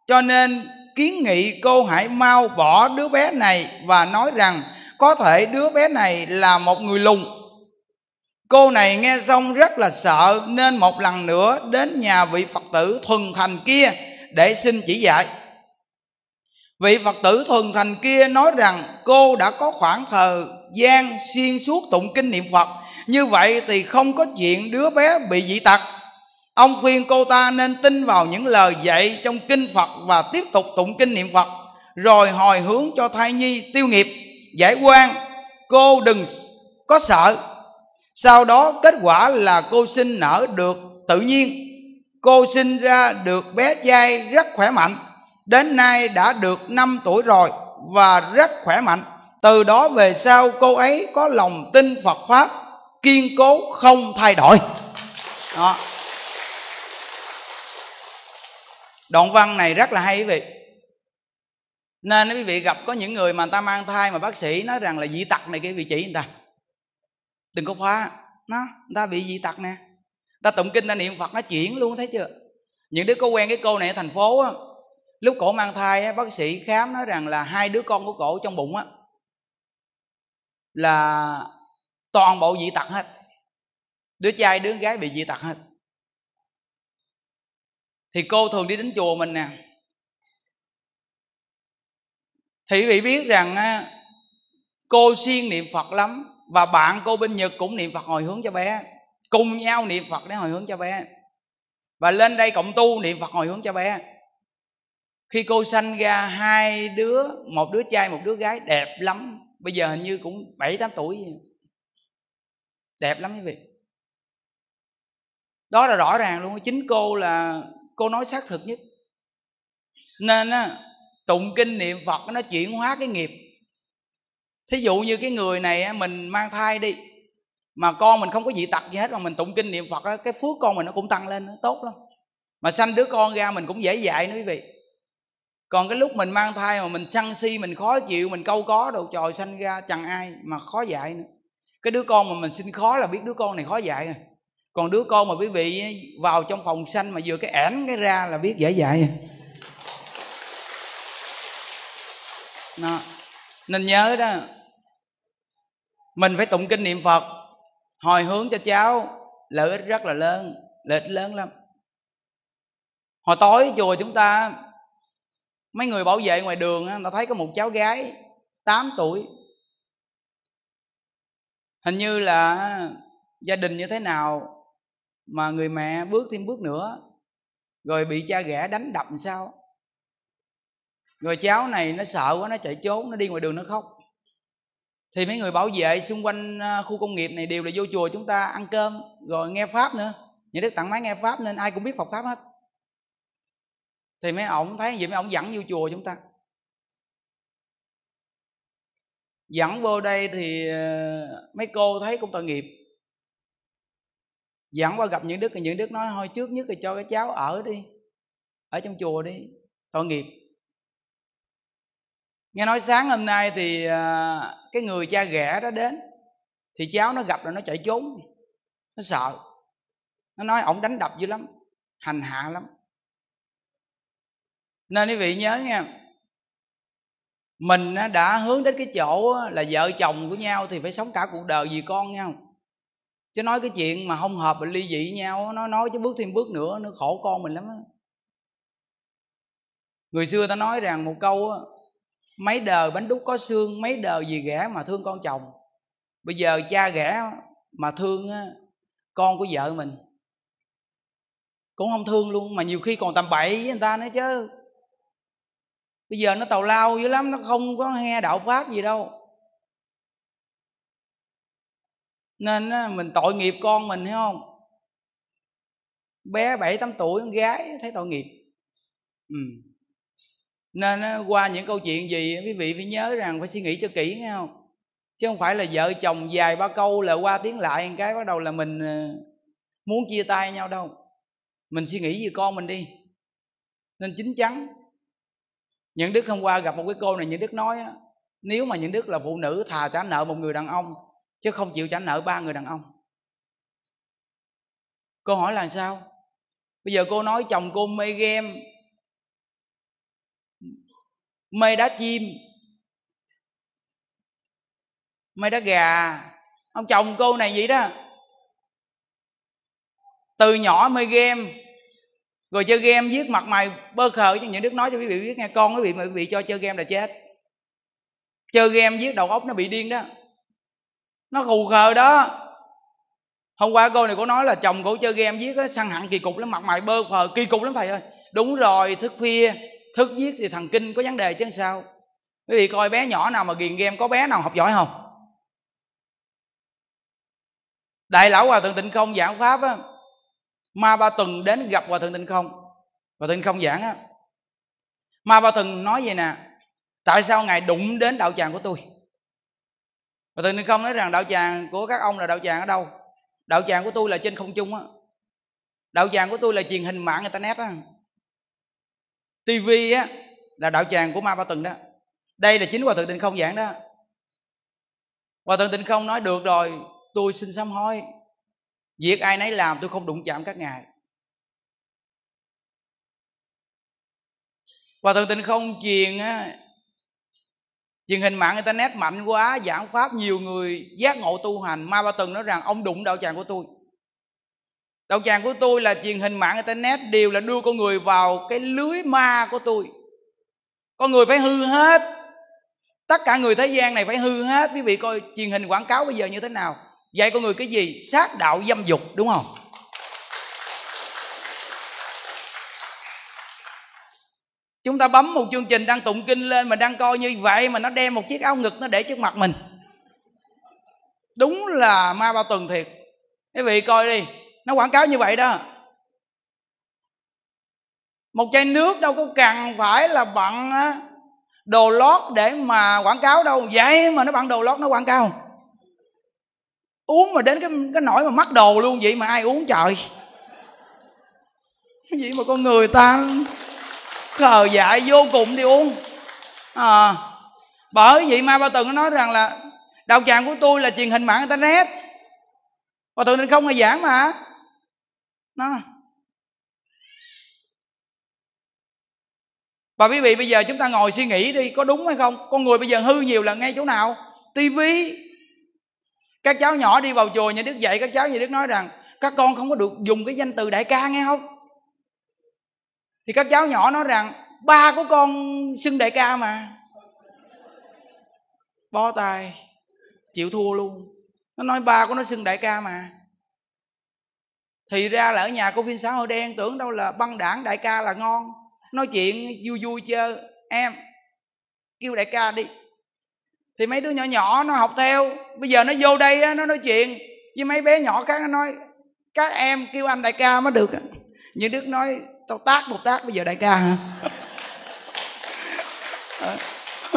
Speaker 2: Cho nên kiến nghị cô hãy mau bỏ đứa bé này và nói rằng có thể đứa bé này là một người lùng cô này nghe xong rất là sợ, nên một lần nữa đến nhà vị phật tử thuần thành kia để xin chỉ dạy. Vị phật tử thuần thành kia nói rằng, cô đã có khoảng thời gian xuyên suốt tụng kinh niệm phật, như vậy thì không có chuyện đứa bé bị dị tật. Ông khuyên cô ta nên tin vào những lời dạy trong kinh phật và tiếp tục tụng kinh niệm phật, rồi hồi hướng cho thai nhi tiêu nghiệp, giải quan. Cô đừng có sợ sau đó kết quả là cô sinh nở được tự nhiên. Cô sinh ra được bé dai rất khỏe mạnh. Đến nay đã được 5 tuổi rồi và rất khỏe mạnh. Từ đó về sau cô ấy có lòng tin phật pháp, kiên cố không thay đổi. Đó. đoạn văn này rất là hay quý vị. Nên quý vị gặp có những người mà người ta mang thai mà bác sĩ nói rằng là dị tật này cái vị chỉ người ta đừng có phá nó người ta bị dị tật nè. Ta tụng kinh ta niệm phật nó chuyển luôn thấy chưa? Những đứa có quen cái cô này ở thành phố á lúc cổ mang thai á, bác sĩ khám nói rằng là hai đứa con của cổ trong bụng á là toàn bộ dị tật hết. Đứa trai đứa gái bị dị tật hết. Thì cô thường đi đến chùa mình nè. Thì quý vị biết rằng cô siêng niệm phật lắm và bạn cô bên nhật cũng niệm phật hồi hướng cho bé. Cùng nhau niệm phật để hồi hướng cho bé. Và lên đây cộng tu niệm phật hồi hướng cho bé. Khi cô sanh ra, hai đứa, một đứa trai, một đứa gái, đẹp lắm. Bây giờ hình như cũng bảy, tám tuổi vậy. đẹp lắm quý vị. Đó là rõ ràng luôn. Chính cô là, cô nói xác thực nhất. Nên á, tụng kinh niệm phật nó chuyển hóa cái nghiệp thí dụ như cái người này mình mang thai đi, mà con mình không có dị tật gì hết mà mình tụng kinh niệm phật cái phước con mình nó cũng tăng lên nó tốt lắm. Mà sanh đứa con ra mình cũng dễ dạy nữa quý vị. Còn cái lúc mình mang thai mà mình săn si, mình khó chịu, mình câu có đồ, trời sanh ra chẳng ai mà khó dạy nữa. Cái đứa con mà mình sinh khó là biết đứa con này khó dạy rồi. Còn đứa con mà quý vị vào trong phòng sanh mà vừa cái ẻn cái ra là biết dễ dạy rồi. Nó nên nhớ đó, mình phải tụng kinh niệm phật, hồi hướng cho cháu lợi ích rất là lớn, lợi ích lớn lắm. Hồi tối chùa chúng ta, mấy người bảo vệ ngoài đường người ta thấy có một cháu gái 8 tuổi. Hình như là gia đình như thế nào mà người mẹ bước thêm bước nữa, rồi bị cha ghẻ đánh đập sao? Người cháu này nó sợ quá, nó chạy trốn, nó đi ngoài đường nó khóc. Thì mấy người bảo vệ xung quanh à, khu công nghiệp này đều là vô chùa chúng ta ăn cơm, rồi nghe pháp nữa. Những đức tặng máy nghe pháp nên ai cũng biết phật pháp hết. Thì mấy ổng thấy vậy, mấy ổng dẫn vô chùa chúng ta. Dẫn vô đây thì à, mấy cô thấy cũng tội nghiệp. Dẫn qua gặp những đức, thì những đức nói, thôi trước nhất thì cho cái cháu ở đi, ở trong chùa đi. Tội nghiệp nghe nói sáng hôm nay thì à, cái người cha ghẻ đó đến, thì cháu nó gặp rồi nó chạy trốn. Nó sợ. Nó nói ổng đánh đập dữ lắm, hành hạ lắm. Nên quý vị nhớ nha mình đã hướng đến cái chỗ là vợ chồng của nhau thì phải sống cả cuộc đời vì con nhau. Chứ nói cái chuyện mà không hợp ly dị nhau nó nói chứ bước thêm bước nữa, nó khổ con mình lắm người xưa ta nói rằng một câu mấy đời bánh đúc có xương, mấy đời gì ghẻ mà thương con chồng. Bây giờ cha ghẻ mà thương con của vợ mình cũng không thương luôn, mà nhiều khi còn tầm bậy với người ta nữa chứ. Bây giờ nó tàu lao dữ lắm, nó không có nghe đạo pháp gì đâu. Nên mình tội nghiệp con mình hiểu không? Bé bảy tám tuổi, con gái, thấy tội nghiệp. Ừ nên qua những câu chuyện gì quý vị phải nhớ rằng phải suy nghĩ cho kỹ, nghe không? Chứ không phải là vợ chồng dài ba câu là qua tiếng lại một cái bắt đầu là mình ờ, muốn chia tay nhau đâu. Mình suy nghĩ về con mình đi. Nên chính chắn. Những đức hôm qua gặp một cái cô này, những đức nói nếu mà những đức là phụ nữ thà trả nợ một người đàn ông, chứ không chịu trả nợ ba người đàn ông. Cô hỏi là sao? Bây giờ cô nói chồng cô mê game mây đá chim. Mây đá gà. Ông chồng cô này vậy đó. Từ nhỏ mê game. Rồi chơi game viết mặt mày bơ khờ chứ những đức nói cho quý vị biết nghe. Con quý vị mà quý vị cho chơi game là chết. Chơi game viết đầu óc nó bị điên đó. Nó khù khờ đó. Hôm qua cô này cô nói là chồng cổ chơi game viết á, săn hẳn kỳ cục lắm, mặt mày bơ phờ kỳ cục lắm thầy ơi. Đúng rồi, thức phia thức viết thì thằng kinh có vấn đề chứ sao? Quý vị coi bé nhỏ nào mà ghiền game có bé nào học giỏi không? Đại lão hòa thượng tịnh không giảng pháp á, ma ba tuần đến gặp hòa thượng tịnh không. Hòa thượng không giảng á, ma ba tuần nói vậy nè, tại sao ngài đụng đến đạo tràng của tôi? Hòa thượng tịnh không nói rằng, đạo tràng của các ông là đạo tràng ở đâu? Đạo tràng của tôi là trên không trung á. Đạo tràng của tôi là truyền hình mạng internet á tv á, là đạo tràng của ma ba tuần đó. Đây là chính hòa thượng tịnh không giảng đó. Hòa thượng tịnh không nói, được rồi, tôi xin sám hối. Việc ai nấy làm, tôi không đụng chạm các ngài. Hòa thượng tịnh không truyền á, truyền hình mạng internet mạnh quá, giảng pháp nhiều người giác ngộ tu hành. Ma ba tuần nói rằng, ông đụng đạo tràng của tôi đạo tràng của tôi là truyền hình mạng internet đều là đưa con người vào cái lưới ma của tôi. Con người phải hư hết. Tất cả người thế gian này phải hư hết. Quý vị coi truyền hình quảng cáo bây giờ như thế nào? Dạy con người cái gì? Sát đạo dâm dục, đúng không? Chúng ta bấm một chương trình đang tụng kinh lên mà đang coi như vậy mà nó đem một chiếc áo ngực nó để trước mặt mình. Đúng là ma bao tuần thiệt. Quý vị coi đi nó quảng cáo như vậy đó. Một chai nước đâu có cần phải là bằng đồ lót để mà quảng cáo đâu. Vậy mà nó bằng đồ lót nó quảng cáo. Uống mà đến cái cái nỗi mà mắc đồ luôn vậy mà ai uống trời? Vậy mà con người ta khờ dại vô cùng đi uống. À, bởi vậy ma ba từng nói rằng là đạo tràng của tôi là truyền hình mạng internet. Và thường nên không hề giảng mà nó. Và quý vị, bây giờ chúng ta ngồi suy nghĩ đi, có đúng hay không? Con người bây giờ hư nhiều là ngay chỗ nào? Tivi các cháu nhỏ đi vào chùa nhà đức dạy, các cháu nhà đức nói rằng, các con không có được dùng cái danh từ đại ca nghe không? Thì các cháu nhỏ nói rằng, ba của con xưng đại ca mà. Bó tay, chịu thua luôn. Nó nói ba của nó xưng đại ca mà thì ra là ở nhà cô viên xã hội đen tưởng đâu là băng đảng đại ca là ngon. Nói chuyện vui vui chơi em kêu đại ca đi. Thì mấy đứa nhỏ nhỏ nó học theo. Bây giờ nó vô đây á, nó nói chuyện với mấy bé nhỏ khác nó nói các em kêu anh đại ca mới được như đức nói tao tác một tác bây giờ đại ca hả?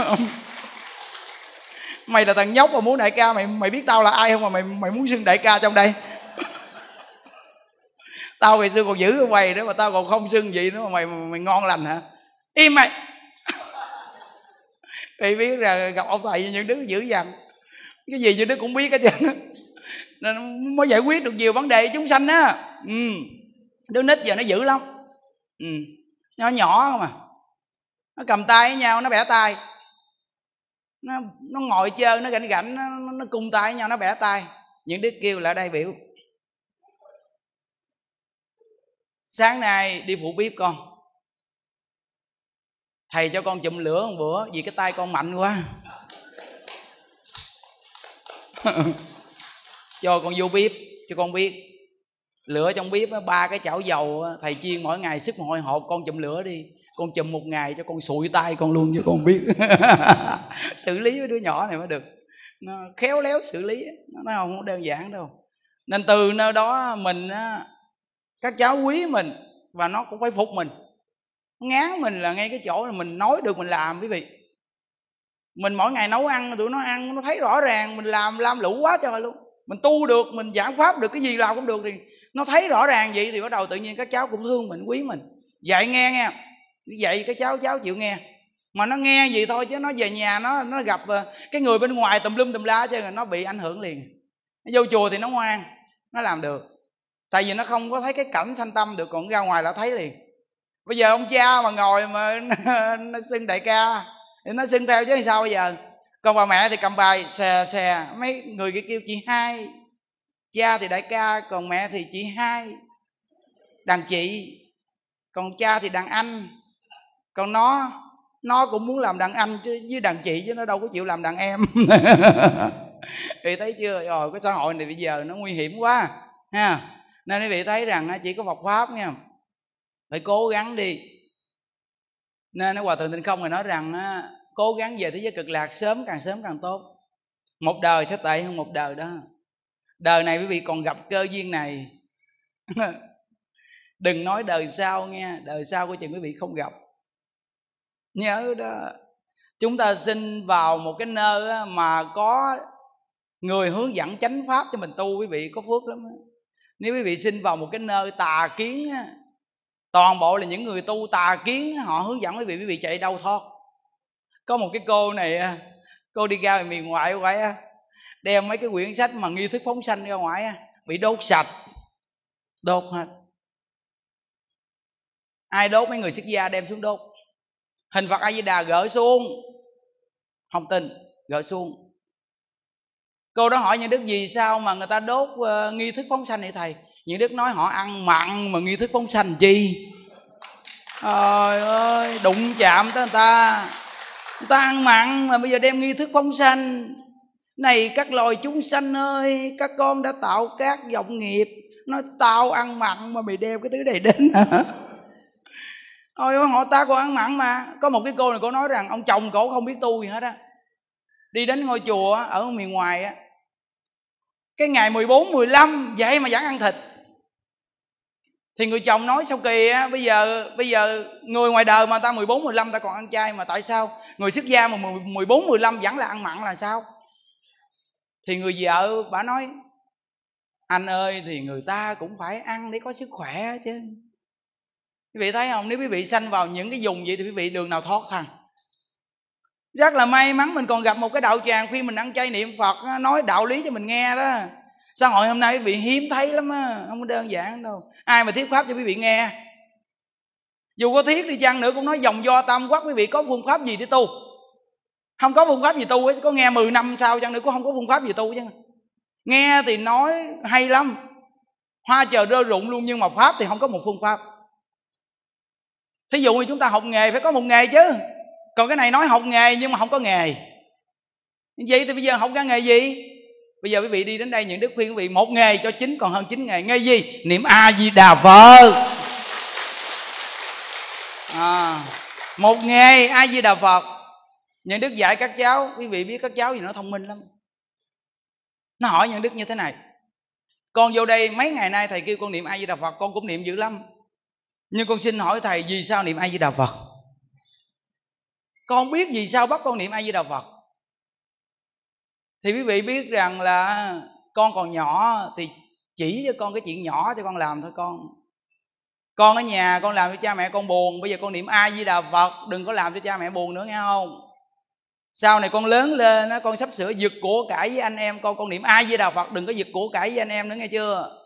Speaker 2: Mày là thằng nhóc mà muốn đại ca mày mày biết tao là ai không mà mày mày muốn xưng đại ca trong đây? Tao ngày xưa còn giữ ở quầy đó mà tao còn không xưng gì nữa mà mày mày ngon lành hả? Im mày. Thì biết là gặp ông thầy những đứa dữ dằn. Cái gì những đứa cũng biết hết trơn nên mới giải quyết được nhiều vấn đề chúng sanh á. Ừ. đứa nít giờ nó dữ lắm. Ừ. nhỏ nhỏ mà. Nó cầm tay với nhau nó bẻ tay. Nó nó ngồi chơi nó gảnh gảnh nó, nó cung tay với nhau nó bẻ tay. Những đứa kêu lại đây biểu. Sáng nay đi phụ bếp con. Thầy cho con chụm lửa một bữa vì cái tay con mạnh quá. Cho con vô bếp, cho con biết. Lửa trong bếp ba cái chảo dầu thầy chiên mỗi ngày sức hồi hộp, con chụm lửa đi. Con chùm một ngày cho con sụi tay con luôn cho con biết. Xử lý với đứa nhỏ này mới được. Nó khéo léo xử lý nó không đơn giản đâu. Nên từ nơi đó mình các cháu quý mình và nó cũng phải phục mình. Ngán mình là ngay cái chỗ là mình nói được, mình làm, quý vị. Mình mỗi ngày nấu ăn, tụi nó ăn, nó thấy rõ ràng, mình làm, lam lũ quá trời luôn. Mình tu được, mình giảng pháp được, cái gì làm cũng được thì nó thấy rõ ràng vậy thì bắt đầu tự nhiên các cháu cũng thương mình, quý mình. Dạy nghe nghe. Dạy cái cháu cháu chịu nghe. Mà nó nghe gì thôi chứ nó về nhà nó nó gặp ờ, cái người bên ngoài tùm lum tùm la chứ nó bị ảnh hưởng liền. Nó vô chùa thì nó ngoan, nó làm được tại vì nó không có thấy cái cảnh sanh tâm được, còn ra ngoài là thấy liền. Bây giờ ông cha mà ngồi mà nó xưng đại ca, thì nó xưng theo chứ sao bây giờ? Còn bà mẹ thì cầm bài, xè xè. Mấy người kia kêu, chị hai. Cha thì đại ca, còn mẹ thì chị hai. Đàn chị. Còn cha thì đàn anh. Còn nó nó cũng muốn làm đàn anh chứ, với đàn chị chứ nó đâu có chịu làm đàn em. Thì thấy chưa? Rồi, cái xã hội này bây giờ nó nguy hiểm quá, ha nên quý vị thấy rằng chỉ có Phật pháp nha phải cố gắng đi. Nên nó hòa thượng tinh không thì nói rằng cố gắng về thế giới cực lạc sớm càng sớm càng tốt. Một đời sẽ tệ hơn một đời đó. Đời này quý vị còn gặp cơ duyên này. Đừng nói đời sau nghe, đời sau của chừng quý vị không gặp. Nhớ đó, chúng ta xin vào một cái nơi mà có người hướng dẫn chánh pháp cho mình tu, quý vị có phước lắm nếu quý vị sinh vào một cái nơi tà kiến toàn bộ là những người tu tà kiến, họ hướng dẫn quý vị quý vị chạy đâu thoát. Có một cái cô này cô đi ra miền ngoại quay đem mấy cái quyển sách mà nghi thức phóng sanh ra ngoài bị đốt sạch. Đốt hết. Ai đốt, mấy người xuất gia đem xuống đốt. Hình phật a di đà gỡ xuống. Không tin, gỡ xuống cô đó hỏi những đức gì sao mà người ta đốt uh, nghi thức phóng sanh vậy thầy? Những đức nói họ ăn mặn mà nghi thức phóng sanh chi? Trời ơi đụng chạm tới người ta. Người ta ăn mặn mà bây giờ đem nghi thức phóng sanh. Này các loài chúng sanh ơi các con đã tạo các dòng nghiệp. Nó tao ăn mặn mà mày đem cái thứ này đến hả? Ôi họ ta còn ăn mặn mà. Có một cái cô này cô nói rằng Ông chồng cổ không biết tu gì hết á. Đi đến ngôi chùa ở miền ngoài á cái ngày 14, 15 Vậy mà vẫn ăn thịt. Thì người chồng nói sao kỳ á Bây giờ bây giờ người ngoài đời mà ta 14, 15 ta còn ăn chay Mà tại sao? Người xuất gia mà 14, 15 vẫn là ăn mặn là sao? Thì người vợ bà nói Anh ơi thì người ta cũng phải ăn để có sức khỏe chứ. Quý vị thấy không? Nếu quý vị sanh vào những cái vùng vậy thì quý vị đường nào thoát thằng? Rất là may mắn mình còn gặp một cái đạo tràng khi mình ăn chay niệm phật nói đạo lý cho mình nghe đó. Xã hội hôm nay quý vị hiếm thấy lắm á, không có đơn giản đâu. Ai mà thuyết pháp cho quý vị nghe? Dù có thiết đi chăng nữa cũng nói dòng do tâm quốc quý vị có phương pháp gì để tu? Không có phương pháp gì tu ấy có nghe 10 năm sau chăng nữa cũng không có phương pháp gì tu chứ nghe thì nói hay lắm. Hoa chờ rơi rụng luôn, nhưng mà pháp thì không có một phương pháp. Thí dụ như chúng ta học nghề phải có một nghề chứ còn cái này nói học nghề nhưng mà không có nghề. Vậy thì bây giờ học ra nghề gì? Bây giờ quý vị đi đến đây những đức khuyên quý vị một nghề cho chính còn hơn chín nghề. Nghề gì? Niệm a di đà phật. À, một nghề a di đà phật. Những đức dạy các cháu quý vị biết các cháu gì nó thông minh lắm. Nó hỏi những đức như thế này. Con vô đây mấy ngày nay thầy kêu con niệm a di đà phật con cũng niệm dữ lắm. Nhưng con xin hỏi thầy vì sao niệm a di đà phật? Con biết vì sao bắt con niệm a di đà phật. Thì quý vị biết rằng là con còn nhỏ thì chỉ cho con cái chuyện nhỏ cho con làm thôi con. Con ở nhà con làm cho cha mẹ con buồn, bây giờ con niệm a di đà phật, đừng có làm cho cha mẹ buồn nữa, nghe không? Sau này con lớn lên con sắp sửa giật của cải với anh em, con con niệm a di đà phật, đừng có giật của cải với anh em nữa, nghe chưa?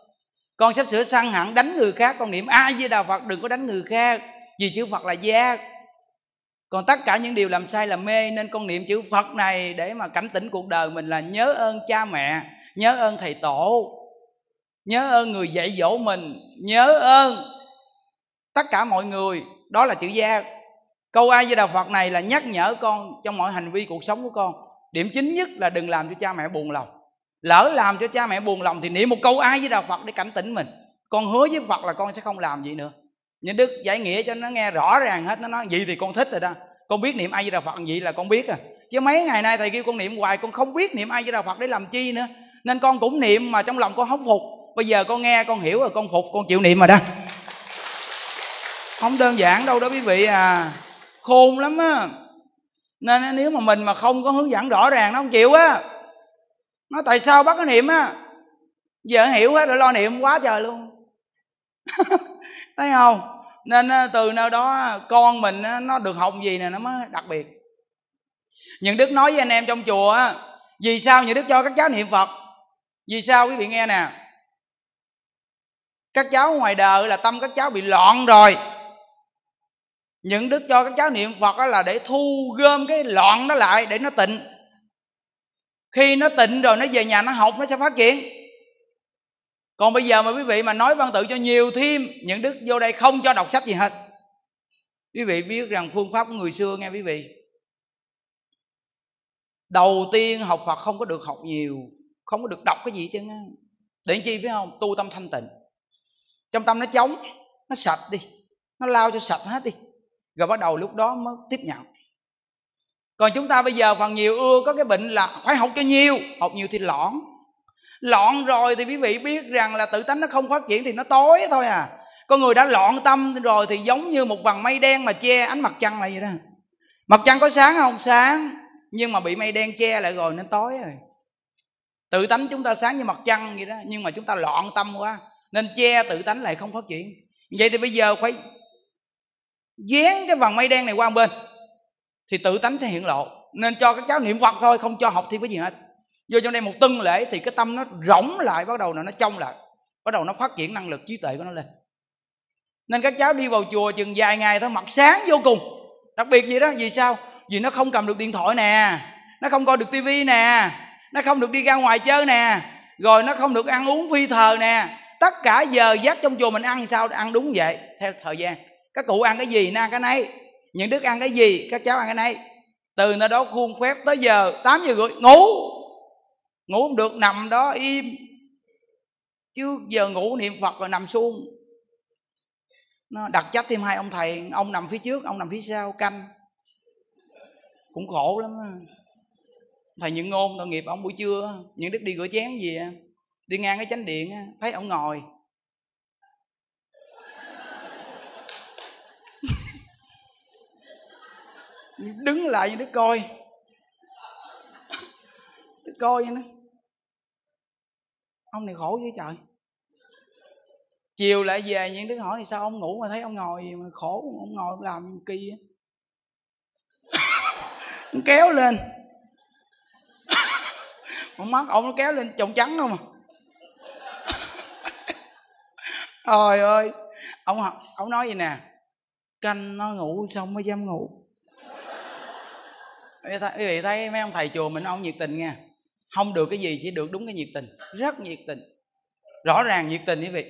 Speaker 2: Con sắp sửa săn hẳn, đánh người khác, con niệm a di đà phật, đừng có đánh người khác, vì chữ phật là giác còn tất cả những điều làm sai là mê, nên con niệm chữ phật này để mà cảnh tỉnh cuộc đời mình là nhớ ơn cha mẹ, nhớ ơn thầy tổ, nhớ ơn người dạy dỗ mình, nhớ ơn tất cả mọi người. Đó là chữ gia. Câu ai với đạo phật này là nhắc nhở con trong mọi hành vi cuộc sống của con. Điểm chính nhất là đừng làm cho cha mẹ buồn lòng. Lỡ làm cho cha mẹ buồn lòng thì niệm một câu ai với đạo phật để cảnh tỉnh mình. Con hứa với phật là con sẽ không làm gì nữa nhưng đức giải nghĩa cho nó nghe rõ ràng hết, nó nói, gì thì con thích rồi đó. Con biết niệm ai với đà phật gì là con biết à. Chứ mấy ngày nay thầy kêu con niệm hoài, con không biết niệm ai với đà phật để làm chi nữa. Nên con cũng niệm mà trong lòng con không phục. Bây giờ con nghe, con hiểu rồi, con phục, con chịu niệm rồi đó. Không đơn giản đâu đó quý vị à. Khôn lắm á. Nên nếu mà mình mà không có hướng dẫn rõ ràng, nó không chịu á. Nói tại sao bắt cái niệm á? Giờ hiểu hết rồi, lo niệm quá trời luôn. thấy không? Nên từ nơi đó con mình nó được học gì nè, nó mới đặc biệt. Những đức nói với anh em trong chùa, á, vì sao những đức cho các cháu niệm phật? Vì sao quý vị nghe nè? Các cháu ngoài đời là tâm các cháu bị loạn rồi. Những đức cho các cháu niệm phật là để thu gom cái loạn đó lại để nó tịnh. Khi nó tịnh rồi nó về nhà nó học, nó sẽ phát triển còn bây giờ mà quý vị mà nói văn tự cho nhiều thêm, những đức vô đây không cho đọc sách gì hết. Quý vị biết rằng phương pháp của người xưa nghe quý vị. Đầu tiên học phật không có được học nhiều, không có được đọc cái gì chứ. Để chi phải không? Tu tâm thanh tịnh. Trong tâm nó trống nó sạch đi, nó lao cho sạch hết đi. Rồi bắt đầu lúc đó mới tiếp nhận. Còn chúng ta bây giờ phần nhiều ưa có cái bệnh là phải học cho nhiều, học nhiều thì lõn lọn rồi thì quý vị biết rằng là tự tánh nó không phát triển thì nó tối thôi à. Con người đã lọn tâm rồi thì giống như một vầng mây đen mà che ánh mặt trăng là vậy đó. Mặt trăng có sáng không? Sáng. Nhưng mà bị mây đen che lại rồi nên tối rồi. Tự tánh chúng ta sáng như mặt trăng vậy đó, nhưng mà chúng ta loạn tâm quá, nên che tự tánh lại không phát triển. Vậy thì bây giờ phải dán cái vầng mây đen này qua một bên, thì tự tánh sẽ hiện lộ. Nên cho các cháu niệm phật thôi, không cho học thêm cái gì hết vô trong đây một tuần lễ thì cái tâm nó rỗng lại, bắt đầu là nó trong lại. Bắt đầu nó phát triển năng lực trí tuệ của nó lên. Nên các cháu đi vào chùa chừng vài ngày thôi, mặt sáng vô cùng. Đặc biệt gì đó, vì sao? Vì nó không cầm được điện thoại nè, nó không coi được tivi nè, nó không được đi ra ngoài chơi nè, rồi nó không được ăn uống phi thờ nè. Tất cả giờ giấc trong chùa mình ăn sao? Ăn đúng vậy, theo thời gian. Các cụ ăn cái gì, nó ăn cái nấy. Những đức ăn cái gì, các cháu ăn cái nấy. Từ nơi đó khuôn phép tới giờ 8 giờ rưỡi, ngủ ngủ không được, nằm đó im. Chứ giờ ngủ niệm phật rồi nằm xuống. Nó đặt trách thêm hai ông thầy, ông nằm phía trước, ông nằm phía sau, canh. Cũng khổ lắm đó. thầy những ngôn tội nghiệp ông buổi trưa những đức đi rửa chén gì đi ngang cái chánh điện thấy ông ngồi. Đứng lại như đức coi coi vậy ông này khổ với trời. Chiều lại về, những đứa hỏi thì sao ông ngủ mà thấy ông ngồi mà khổ, ông ngồi ông làm kỳ ông kéo lên. Ông mắt ông nó kéo lên trồng trắng không à? Trời ơi, ông ông nói gì nè, canh nó ngủ xong mới dám ngủ. Quý vị thấy mấy ông thầy chùa mình, ông nhiệt tình nha không được cái gì chỉ được đúng cái nhiệt tình. Rất nhiệt tình. Rõ ràng nhiệt tình quý vị.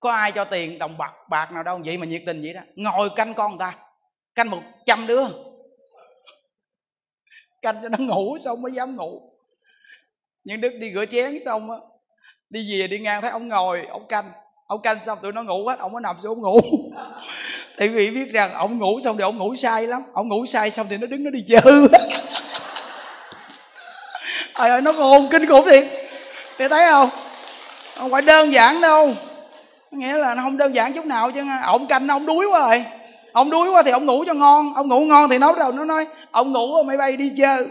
Speaker 2: Có ai cho tiền đồng bạc bạc nào đâu, vậy mà nhiệt tình vậy đó. Ngồi canh con người ta. Canh một trăm đứa. Canh cho nó ngủ xong mới dám ngủ. Nhưng đức đi rửa chén xong á, đi về đi ngang thấy ông ngồi, ông canh. Ông canh xong tụi nó ngủ hết, ông mới nằm xuống ngủ. Thì vì biết rằng ông ngủ xong thì ông ngủ sai lắm. Ông ngủ sai xong thì nó đứng nó đi chơi. trời ơi nó khôn kinh khủng thiệt. Để thấy không? Không phải đơn giản đâu. Nghĩa là nó không đơn giản chút nào chứ. Ổng canh ông đuối quá rồi. Ông đuối quá thì ông ngủ cho ngon. Ông ngủ ngon thì nấu đầu nó nói ông ngủ rồi máy bay đi chơi.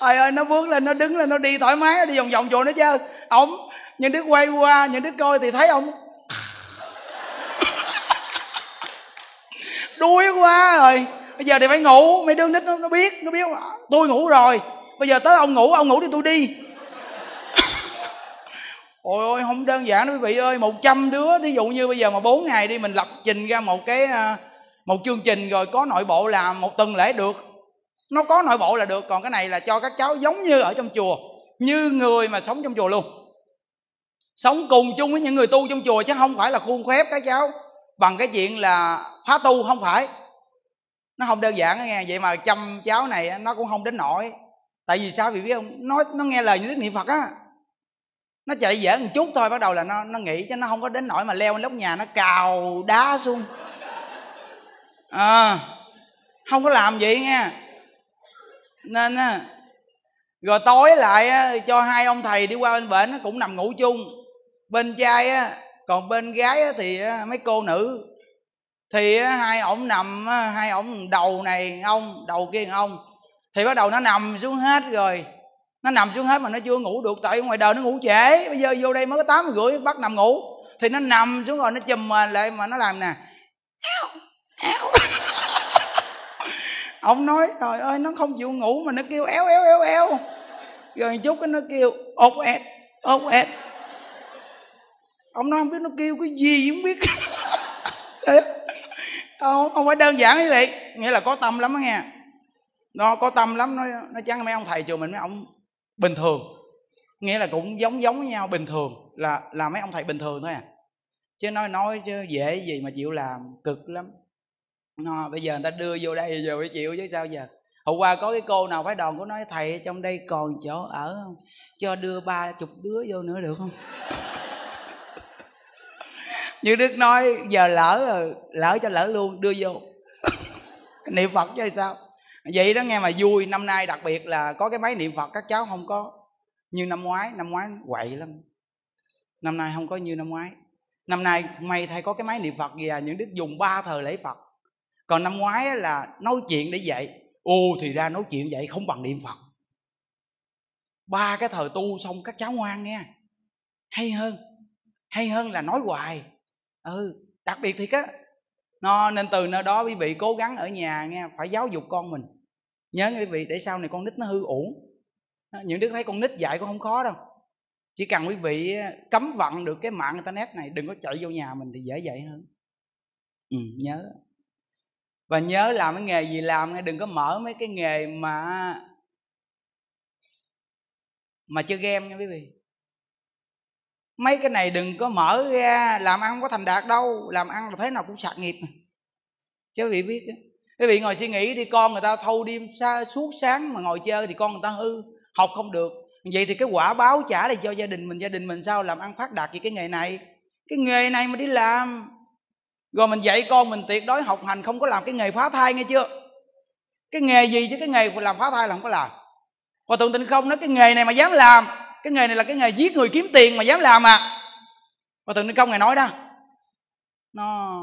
Speaker 2: Trời ơi nó bước lên nó đứng lên nó đi thoải mái nó đi vòng vòng rồi nó chơi. Ổng những đứa quay qua những đứa coi thì thấy ông đuối quá rồi. Bây giờ thì phải ngủ mấy đứa nít nó, nó biết nó biết tôi ngủ rồi. Bây giờ tới ông ngủ ông ngủ thì tôi đi. Ôi ôi không đơn giản đó quý vị ơi. Một trăm đứa ví dụ như bây giờ mà bốn ngày đi mình lập trình ra một cái à, một chương trình rồi có nội bộ làm một tuần lễ được. Nó có nội bộ là được còn cái này là cho các cháu giống như ở trong chùa như người mà sống trong chùa luôn. Sống cùng chung với những người tu trong chùa chứ không phải là khuôn phép các cháu. Bằng cái chuyện là phá tu không phải nó không đơn giản nghe. Vậy mà chăm cháu này nó cũng không đến nổi tại vì sao? Vì biết không? Nó nó nghe lời như niệm phật á. Nó chạy dở một chút thôi bắt đầu là nó nó nghĩ chứ nó không có đến nỗi mà leo lên lóc nhà nó cào đá xuống. À, không có làm vậy nghe. Nên á rồi tối lại á, cho hai ông thầy đi qua bên bệnh nó cũng nằm ngủ chung. Bên trai á còn bên gái á, thì á, mấy cô nữ thì hai ổng nằm hai ổng đầu này ông, đầu kia ông. Thì bắt đầu nó nằm xuống hết rồi. Nó nằm xuống hết mà nó chưa ngủ được, tại ngoài đời nó ngủ trễ. Bây giờ vô đây mới có tám rưỡi bắt nằm ngủ. Thì nó nằm xuống rồi nó chùm lại mà nó làm nè. Ông nói, trời ơi, nó không chịu ngủ mà nó kêu éo éo éo éo. Rồi chút cái nó kêu, ốc ẹt ốc ẹt ông nói không biết nó kêu cái gì, không biết. không, không phải đơn giản quý vị nghĩa là có tâm lắm đó nghe. Nó có tâm lắm nó nó chắc mấy ông thầy chùa mình mấy ông bình thường. Nghĩa là cũng giống giống với nhau bình thường là là mấy ông thầy bình thường thôi à. Chứ nói nói chứ dễ gì mà chịu làm cực lắm. Nó bây giờ người ta đưa vô đây giờ phải chịu chứ sao giờ. Hôm qua có cái cô nào phải đòn có nói thầy trong đây còn chỗ ở không? Cho đưa ba chục đứa vô nữa được không? Như đức nói giờ lỡ rồi lỡ cho lỡ luôn đưa vô. Niệm phật chứ sao? Vậy đó nghe mà vui năm nay đặc biệt là có cái máy niệm phật các cháu không có như năm ngoái năm ngoái quậy lắm. Năm nay không có như năm ngoái. Năm nay may thay có cái máy niệm phật gì à những đức dùng ba thời lễ phật. Còn năm ngoái là nói chuyện để dạy. Ô thì ra nói chuyện vậy không bằng niệm phật. Ba cái thời tu xong các cháu ngoan nghe. Hay hơn hay hơn là nói hoài ừ đặc biệt thì á nó nên từ nơi đó quý vị cố gắng ở nhà nghe phải giáo dục con mình. Nhớ quý vị để sau này con nít nó hư uổng. Những đứa thấy con nít dạy cũng không khó đâu. Chỉ cần quý vị cấm vận được cái mạng internet này đừng có chạy vô nhà mình thì dễ dạy hơn. Ừ, nhớ. Và nhớ làm cái nghề gì làm nghe đừng có mở mấy cái nghề mà mà chơi game nha quý vị mấy cái này đừng có mở ra, làm ăn không có thành đạt đâu, làm ăn là thế nào cũng sạc nghiệp mà. Chứ quý vị biết quý vị ngồi suy nghĩ đi, con người ta thâu đêm xa suốt sáng mà ngồi chơi thì con người ta hư, học không được. Vậy thì cái quả báo trả lại cho gia đình mình, gia đình mình sao làm ăn phát đạt gì cái nghề này? Cái nghề này mà đi làm. Rồi mình dạy con mình tuyệt đối học hành, không có làm cái nghề phá thai nghe chưa? Cái nghề gì chứ? Cái nghề làm phá thai là không có làm. Và tường tình không? Nói cái nghề này mà dám làm cái nghề này là cái nghề giết người kiếm tiền mà dám làm à. Và thượng tình công ngày nói đó. Nó,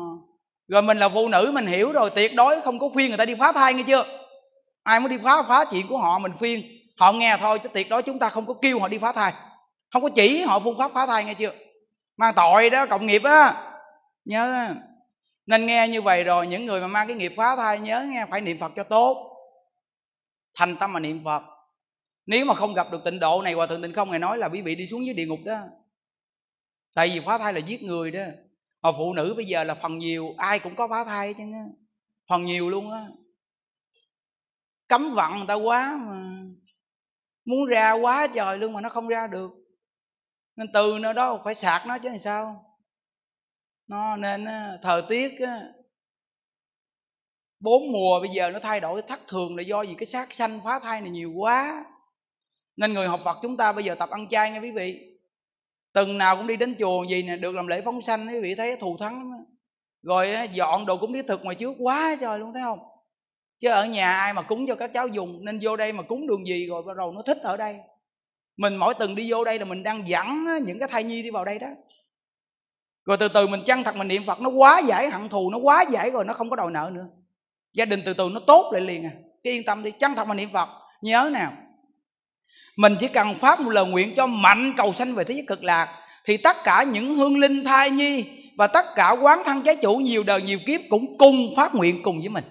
Speaker 2: rồi mình là phụ nữ, mình hiểu rồi, tuyệt đối không có khuyên người ta đi phá thai nghe chưa? Ai muốn đi phá phá chuyện của họ, mình khuyên. Họ nghe thôi, chứ tuyệt đối chúng ta không có kêu họ đi phá thai. Không có chỉ họ phương pháp phá thai nghe chưa? Mang tội đó, cộng nghiệp á. Nhớ. Nên nghe như vậy rồi, những người mà mang cái nghiệp phá thai, nhớ nghe, phải niệm phật cho tốt. Thành tâm mà niệm phật nếu mà không gặp được tịnh độ này, hòa thượng tịnh không ngài nói là quý vị đi xuống dưới địa ngục đó. Tại vì phá thai là giết người đó. Mà phụ nữ bây giờ là phần nhiều, ai cũng có phá thai chứ phần nhiều luôn á. Cấm vận người ta quá mà. Muốn ra quá trời luôn mà nó không ra được. Nên từ nơi đó phải sạc nó chứ làm sao? Nó nên thời tiết bốn mùa bây giờ nó thay đổi, thất thường là do gì cái sát sanh phá thai này nhiều quá nên người học Phật chúng ta bây giờ tập ăn chay nha quý vị. Từng nào cũng đi đến chùa gì nè, được làm lễ phóng sanh, quý vị thấy thù thắng rồi dọn đồ cũng đi thực ngoài trước quá trời luôn, thấy không? Chứ ở nhà ai mà cúng cho các cháu dùng, nên vô đây mà cúng đường gì rồi, bắt đầu nó thích ở đây. Mình mỗi tuần đi vô đây là mình đang dẫn những cái thai nhi đi vào đây đó. Rồi từ từ mình chăng thật mình niệm phật, nó quá giải hận thù, nó quá giải rồi nó không có đòi nợ nữa. Gia đình từ từ nó tốt lại liền à. Cái yên tâm đi chăng thật mình niệm phật. Nhớ nào mình chỉ cần phát một lời nguyện cho mạnh cầu sanh về thế giới cực lạc, thì tất cả những hương linh thai nhi và tất cả quán thân trái chủ nhiều đời nhiều kiếp cũng cùng phát nguyện cùng với mình.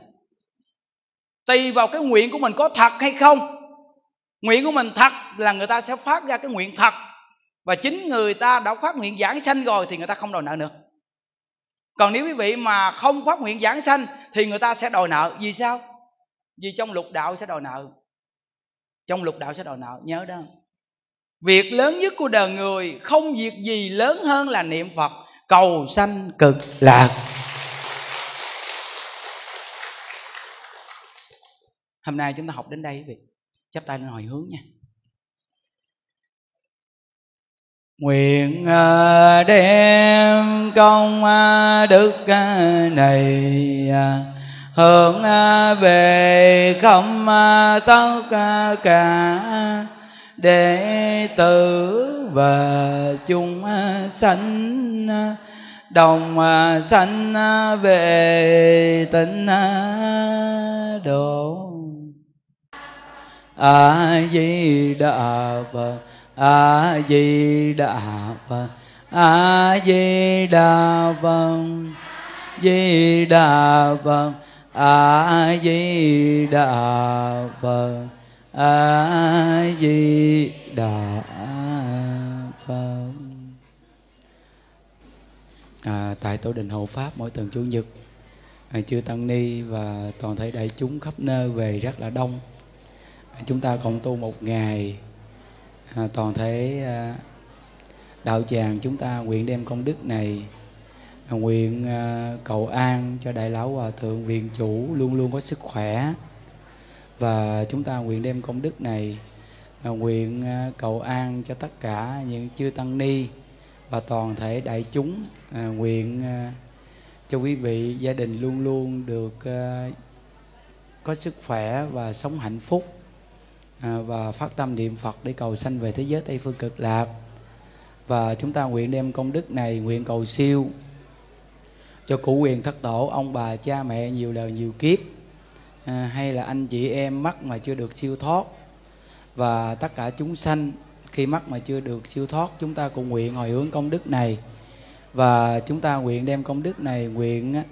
Speaker 2: Tùy vào cái nguyện của mình có thật hay không, nguyện của mình thật là người ta sẽ phát ra cái nguyện thật. Và chính người ta đã phát nguyện giảng sanh rồi thì người ta không đòi nợ nữa. Còn nếu quý vị mà không phát nguyện giảng sanh thì người ta sẽ đòi nợ. Vì sao? Vì trong lục đạo sẽ đòi nợ trong lục đạo sẽ đòi nợ, nhớ đó. Việc lớn nhất của đời người, không việc gì lớn hơn là niệm phật. Cầu sanh cực lạc. Hôm nay chúng ta học đến đây quý vị. Chắp tay lên hồi hướng nha. Nguyện à, đem công à, đức à, này hướng à, về không à, tất à, cả đệ tử và chúng sanh đồng sanh về tịnh độ. A di đà phật, a di đà phật, a di đà phật, di đà phật a di đà phật a di đà phật à, tại tổ đình hộ pháp mỗi tuần chủ nhật à, chư tăng ni và toàn thể đại chúng khắp nơi về rất là đông. À, chúng ta cộng tu một ngày à, toàn thể à, đạo tràng chúng ta nguyện đem công đức này nguyện à, cầu an cho đại lão hòa thượng, viện chủ luôn luôn có sức khỏe. Và chúng ta nguyện đem công đức này à, nguyện à, cầu an cho tất cả những chư tăng ni và toàn thể đại chúng. Nguyện cho quý vị, gia đình luôn luôn được có sức khỏe và sống hạnh phúc và phát tâm niệm Phật để cầu sanh về thế giới Tây phương cực lạc. Và chúng ta nguyện đem công đức này, nguyện cầu siêu cho cụ quyền thất tổ ông bà cha mẹ nhiều đời nhiều kiếp. À, hay là anh chị em mắc mà chưa được siêu thoát. Và tất cả chúng sanh khi mắc mà chưa được siêu thoát chúng ta cùng nguyện hồi hướng công đức này. Và chúng ta nguyện đem công đức này nguyện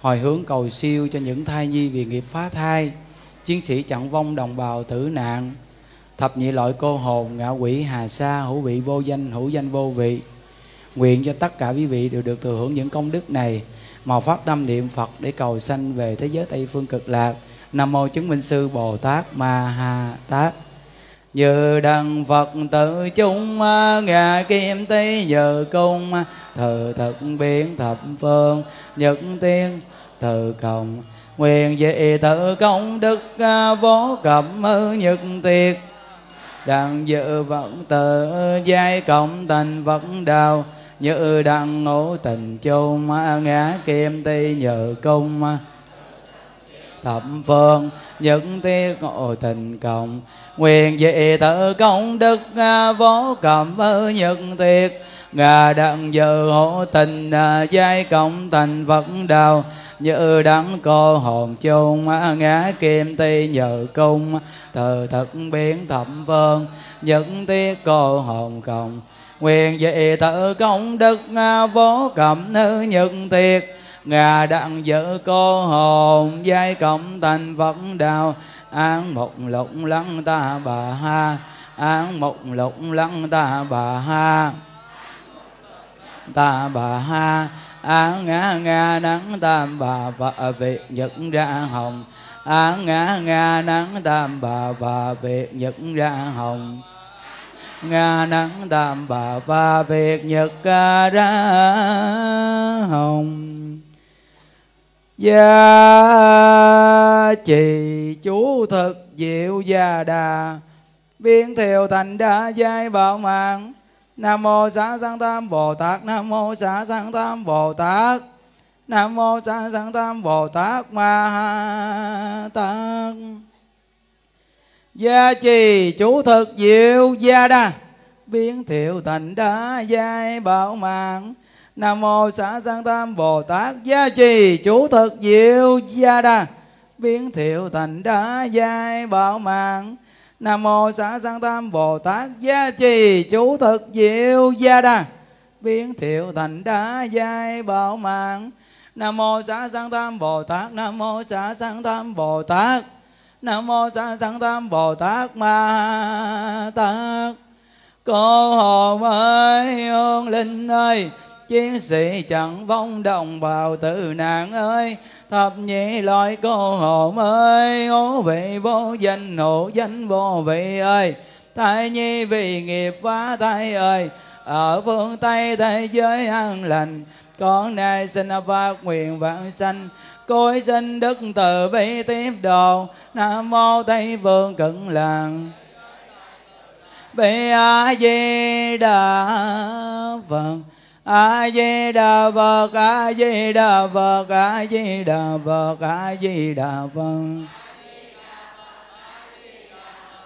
Speaker 2: hồi hướng cầu siêu cho những thai nhi vì nghiệp phá thai chiến sĩ chặn vong đồng bào tử nạn thập nhị loại cô hồn ngạ quỷ hà sa hữu vị vô danh hữu danh vô vị nguyện cho tất cả quý vị đều được thừa hưởng những công đức này. Mà phát tâm niệm phật để cầu sanh về thế giới tây phương cực lạc. Nam mô chứng minh sư bồ tát ma ha tát. Như đăng phật tự chung à, ngà kim Tế giờ cung à, thờ thực biến thập phương nhật tiên từ cộng. Nguyện về tự công đức à, vô cẩm nhật tiệt. Đặng dự Vận tự giai cộng thành Vận đạo như đăng ngũ tình chung ngã kim ti nhờ cung thập phương, những tiết ngộ tình cộng. Nguyện về tự công đức vô cẩm nhật tiệt. Ngà đặng dự hộ tình giai cộng thành phật đạo như đắng cô hồn chung ngã kim ti nhờ cung từ thực biến thập phương, những tiết cô hồn cộng nguyện về tự công đức à, vô cẩm nữ nhật tiệt. Ngà đặng vợ cô hồn, giai cộng thành phật đạo án một lục lăng ta bà ha, án một lục lăng ta bà ha. Ta bà ha á ngã ngã nắng tam bà và việt nhật ra hồng. Á ngã ngã nắng tam bà và việt nhật ra hồng nga nắng tam bà và việt nhật ca ra hồng. Gia trì chú thực diệu gia đà biến thiệu thành đa giai bảo mạng. Nam mô xá sanh tam bồ tát, nam mô xá sanh tam bồ tát, nam mô xá sanh tam bồ tát ma ha tát gia trì chú thực diệu gia đa. Biến thiệu thành đá, giai bảo mạng. Nam mô xá sang tam bồ tát. Gia trì chú thực diệu gia đa. Biến thiệu thành đá, giai bảo mạng. Nam mô xá sang tam bồ tát. Gia trì chú thực diệu gia đa. Biến thiệu thành đá, giai bảo mạng. Nam mô xá sang tam bồ tát. Nam mô xá sang tam bồ tát nam mô sa sanh tam bồ tát ma tát. Cô hồn ơi hương linh ơi, chiến sĩ chẳng vong đồng bào tử nạn ơi. Thập nhị loại cô hồn ơi hố vị vô danh hộ danh vô vị ơi. Thai nhi vì nghiệp phá thai ơi, ở phương tây thế giới an lành con nay xin phát nguyện vạn sanh cối xin đức từ bi tiếp độ nam mô tây phương cận làng. Bi a di đà phật. A di đà phật a di đà phật a di đà phật a di đà phật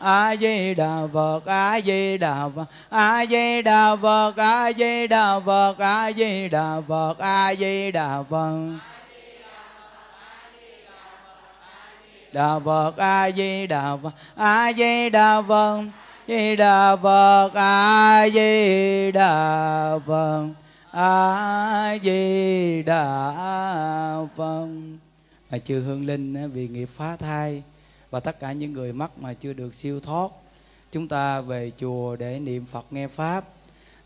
Speaker 2: a di đà phật a di đà phật a di đà phật a di đà phật a di đà phật a di đà phật đà phật a di đà phật a di đà phật di đà phật a di đà phật a di đà phật à, chư hương linh vì nghiệp phá thai và tất cả những người mắc mà chưa được siêu thoát, chúng ta về chùa để niệm phật nghe pháp.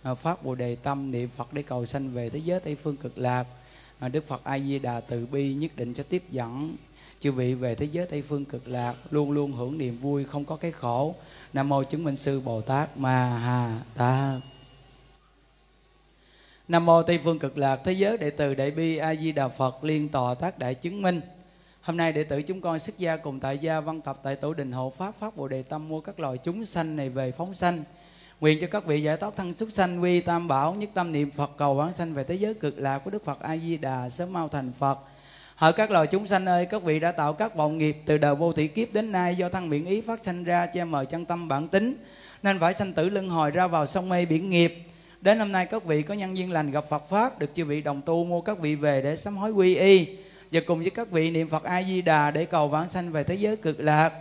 Speaker 2: À, Phát bồ đề tâm niệm phật để cầu sanh về thế giới tây phương cực lạc. À, Đức phật a di đà từ bi nhất định sẽ tiếp dẫn chư vị về thế giới tây phương cực lạc, luôn luôn hưởng niềm vui, không có cái khổ. Nam mô chứng minh sư bồ tát ma ha tát. Nam mô tây phương cực lạc, thế giới đệ tử đại bi a di đà phật liên tòa tác đại chứng minh hôm nay đệ tử chúng con xuất gia cùng tại gia văn tập tại tổ đình hộ pháp pháp bồ đề tâm mua các loài chúng sanh này về phóng sanh. Nguyện cho các vị giải thoát thân xuất sanh quy tam bảo nhất tâm niệm phật cầu vãng sanh về thế giới cực lạc của đức phật a di đà sớm mau thành phật. Hỡi các loài chúng sanh ơi, các vị đã tạo các vọng nghiệp từ đời vô thị kiếp đến nay do thân miệng ý phát sanh ra che mờ chân tâm bản tính, nên phải sanh tử luân hồi ra vào sông mê biển nghiệp. Đến hôm nay các vị có nhân duyên lành gặp Phật pháp, được chư vị đồng tu mua các vị về để sám hối quy y và cùng với các vị niệm Phật A Di Đà để cầu vãng sanh về thế giới cực lạc.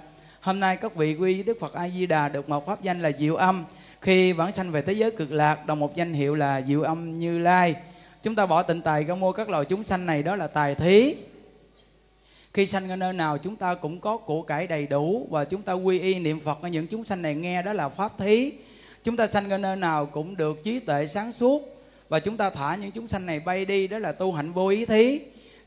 Speaker 2: Hôm nay các vị quy với Đức Phật A Di Đà được một pháp danh là Diệu Âm. Khi vãng sanh về thế giới cực lạc, đồng một danh hiệu là Diệu Âm Như Lai. Chúng ta bỏ tịnh tài ra mua các loài chúng sanh này, đó là tài thí khi sanh ở nơi nào, chúng ta cũng có của cải đầy đủ và chúng ta quy y niệm phật ở những chúng sanh này nghe, đó là pháp thí chúng ta sanh ở nơi nào cũng được trí tuệ sáng suốt và chúng ta thả những chúng sanh này bay đi, đó là tu hạnh vô ý thí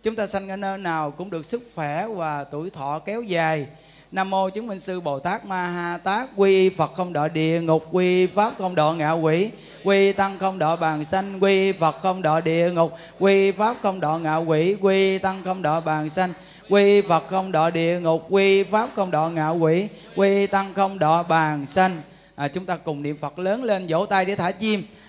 Speaker 2: chúng ta sanh ở nơi nào cũng được sức khỏe và tuổi thọ kéo dài. Nam mô chứng minh sư bồ tát ma ha tát quy phật không đọa địa ngục quy pháp không đọa ngạ quỷ quy tăng không đọa bàn sanh quy phật không đọa địa ngục quy pháp không đọa ngạ quỷ quy tăng không đọa bàn sanh quy phật không đọa địa ngục quy pháp không đọa ngạ quỷ quy tăng không đọa bàn sanh. À, chúng ta cùng niệm phật lớn lên vỗ tay để thả chim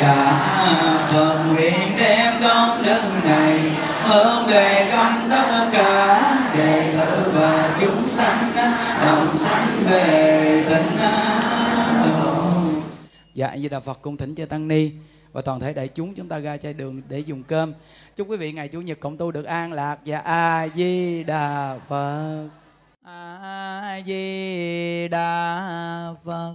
Speaker 2: đà phật nguyện đem công đức này hướng về công tất cả đệ tử và chúng sanh đồng sanh về tịnh độ. Dạ di đà phật cung thỉnh cho tăng ni và toàn thể đại chúng chúng ta ra chai đường để dùng cơm. Chúc quý vị ngày chủ nhật cộng tu được an lạc. Và a di đà phật. A di đà phật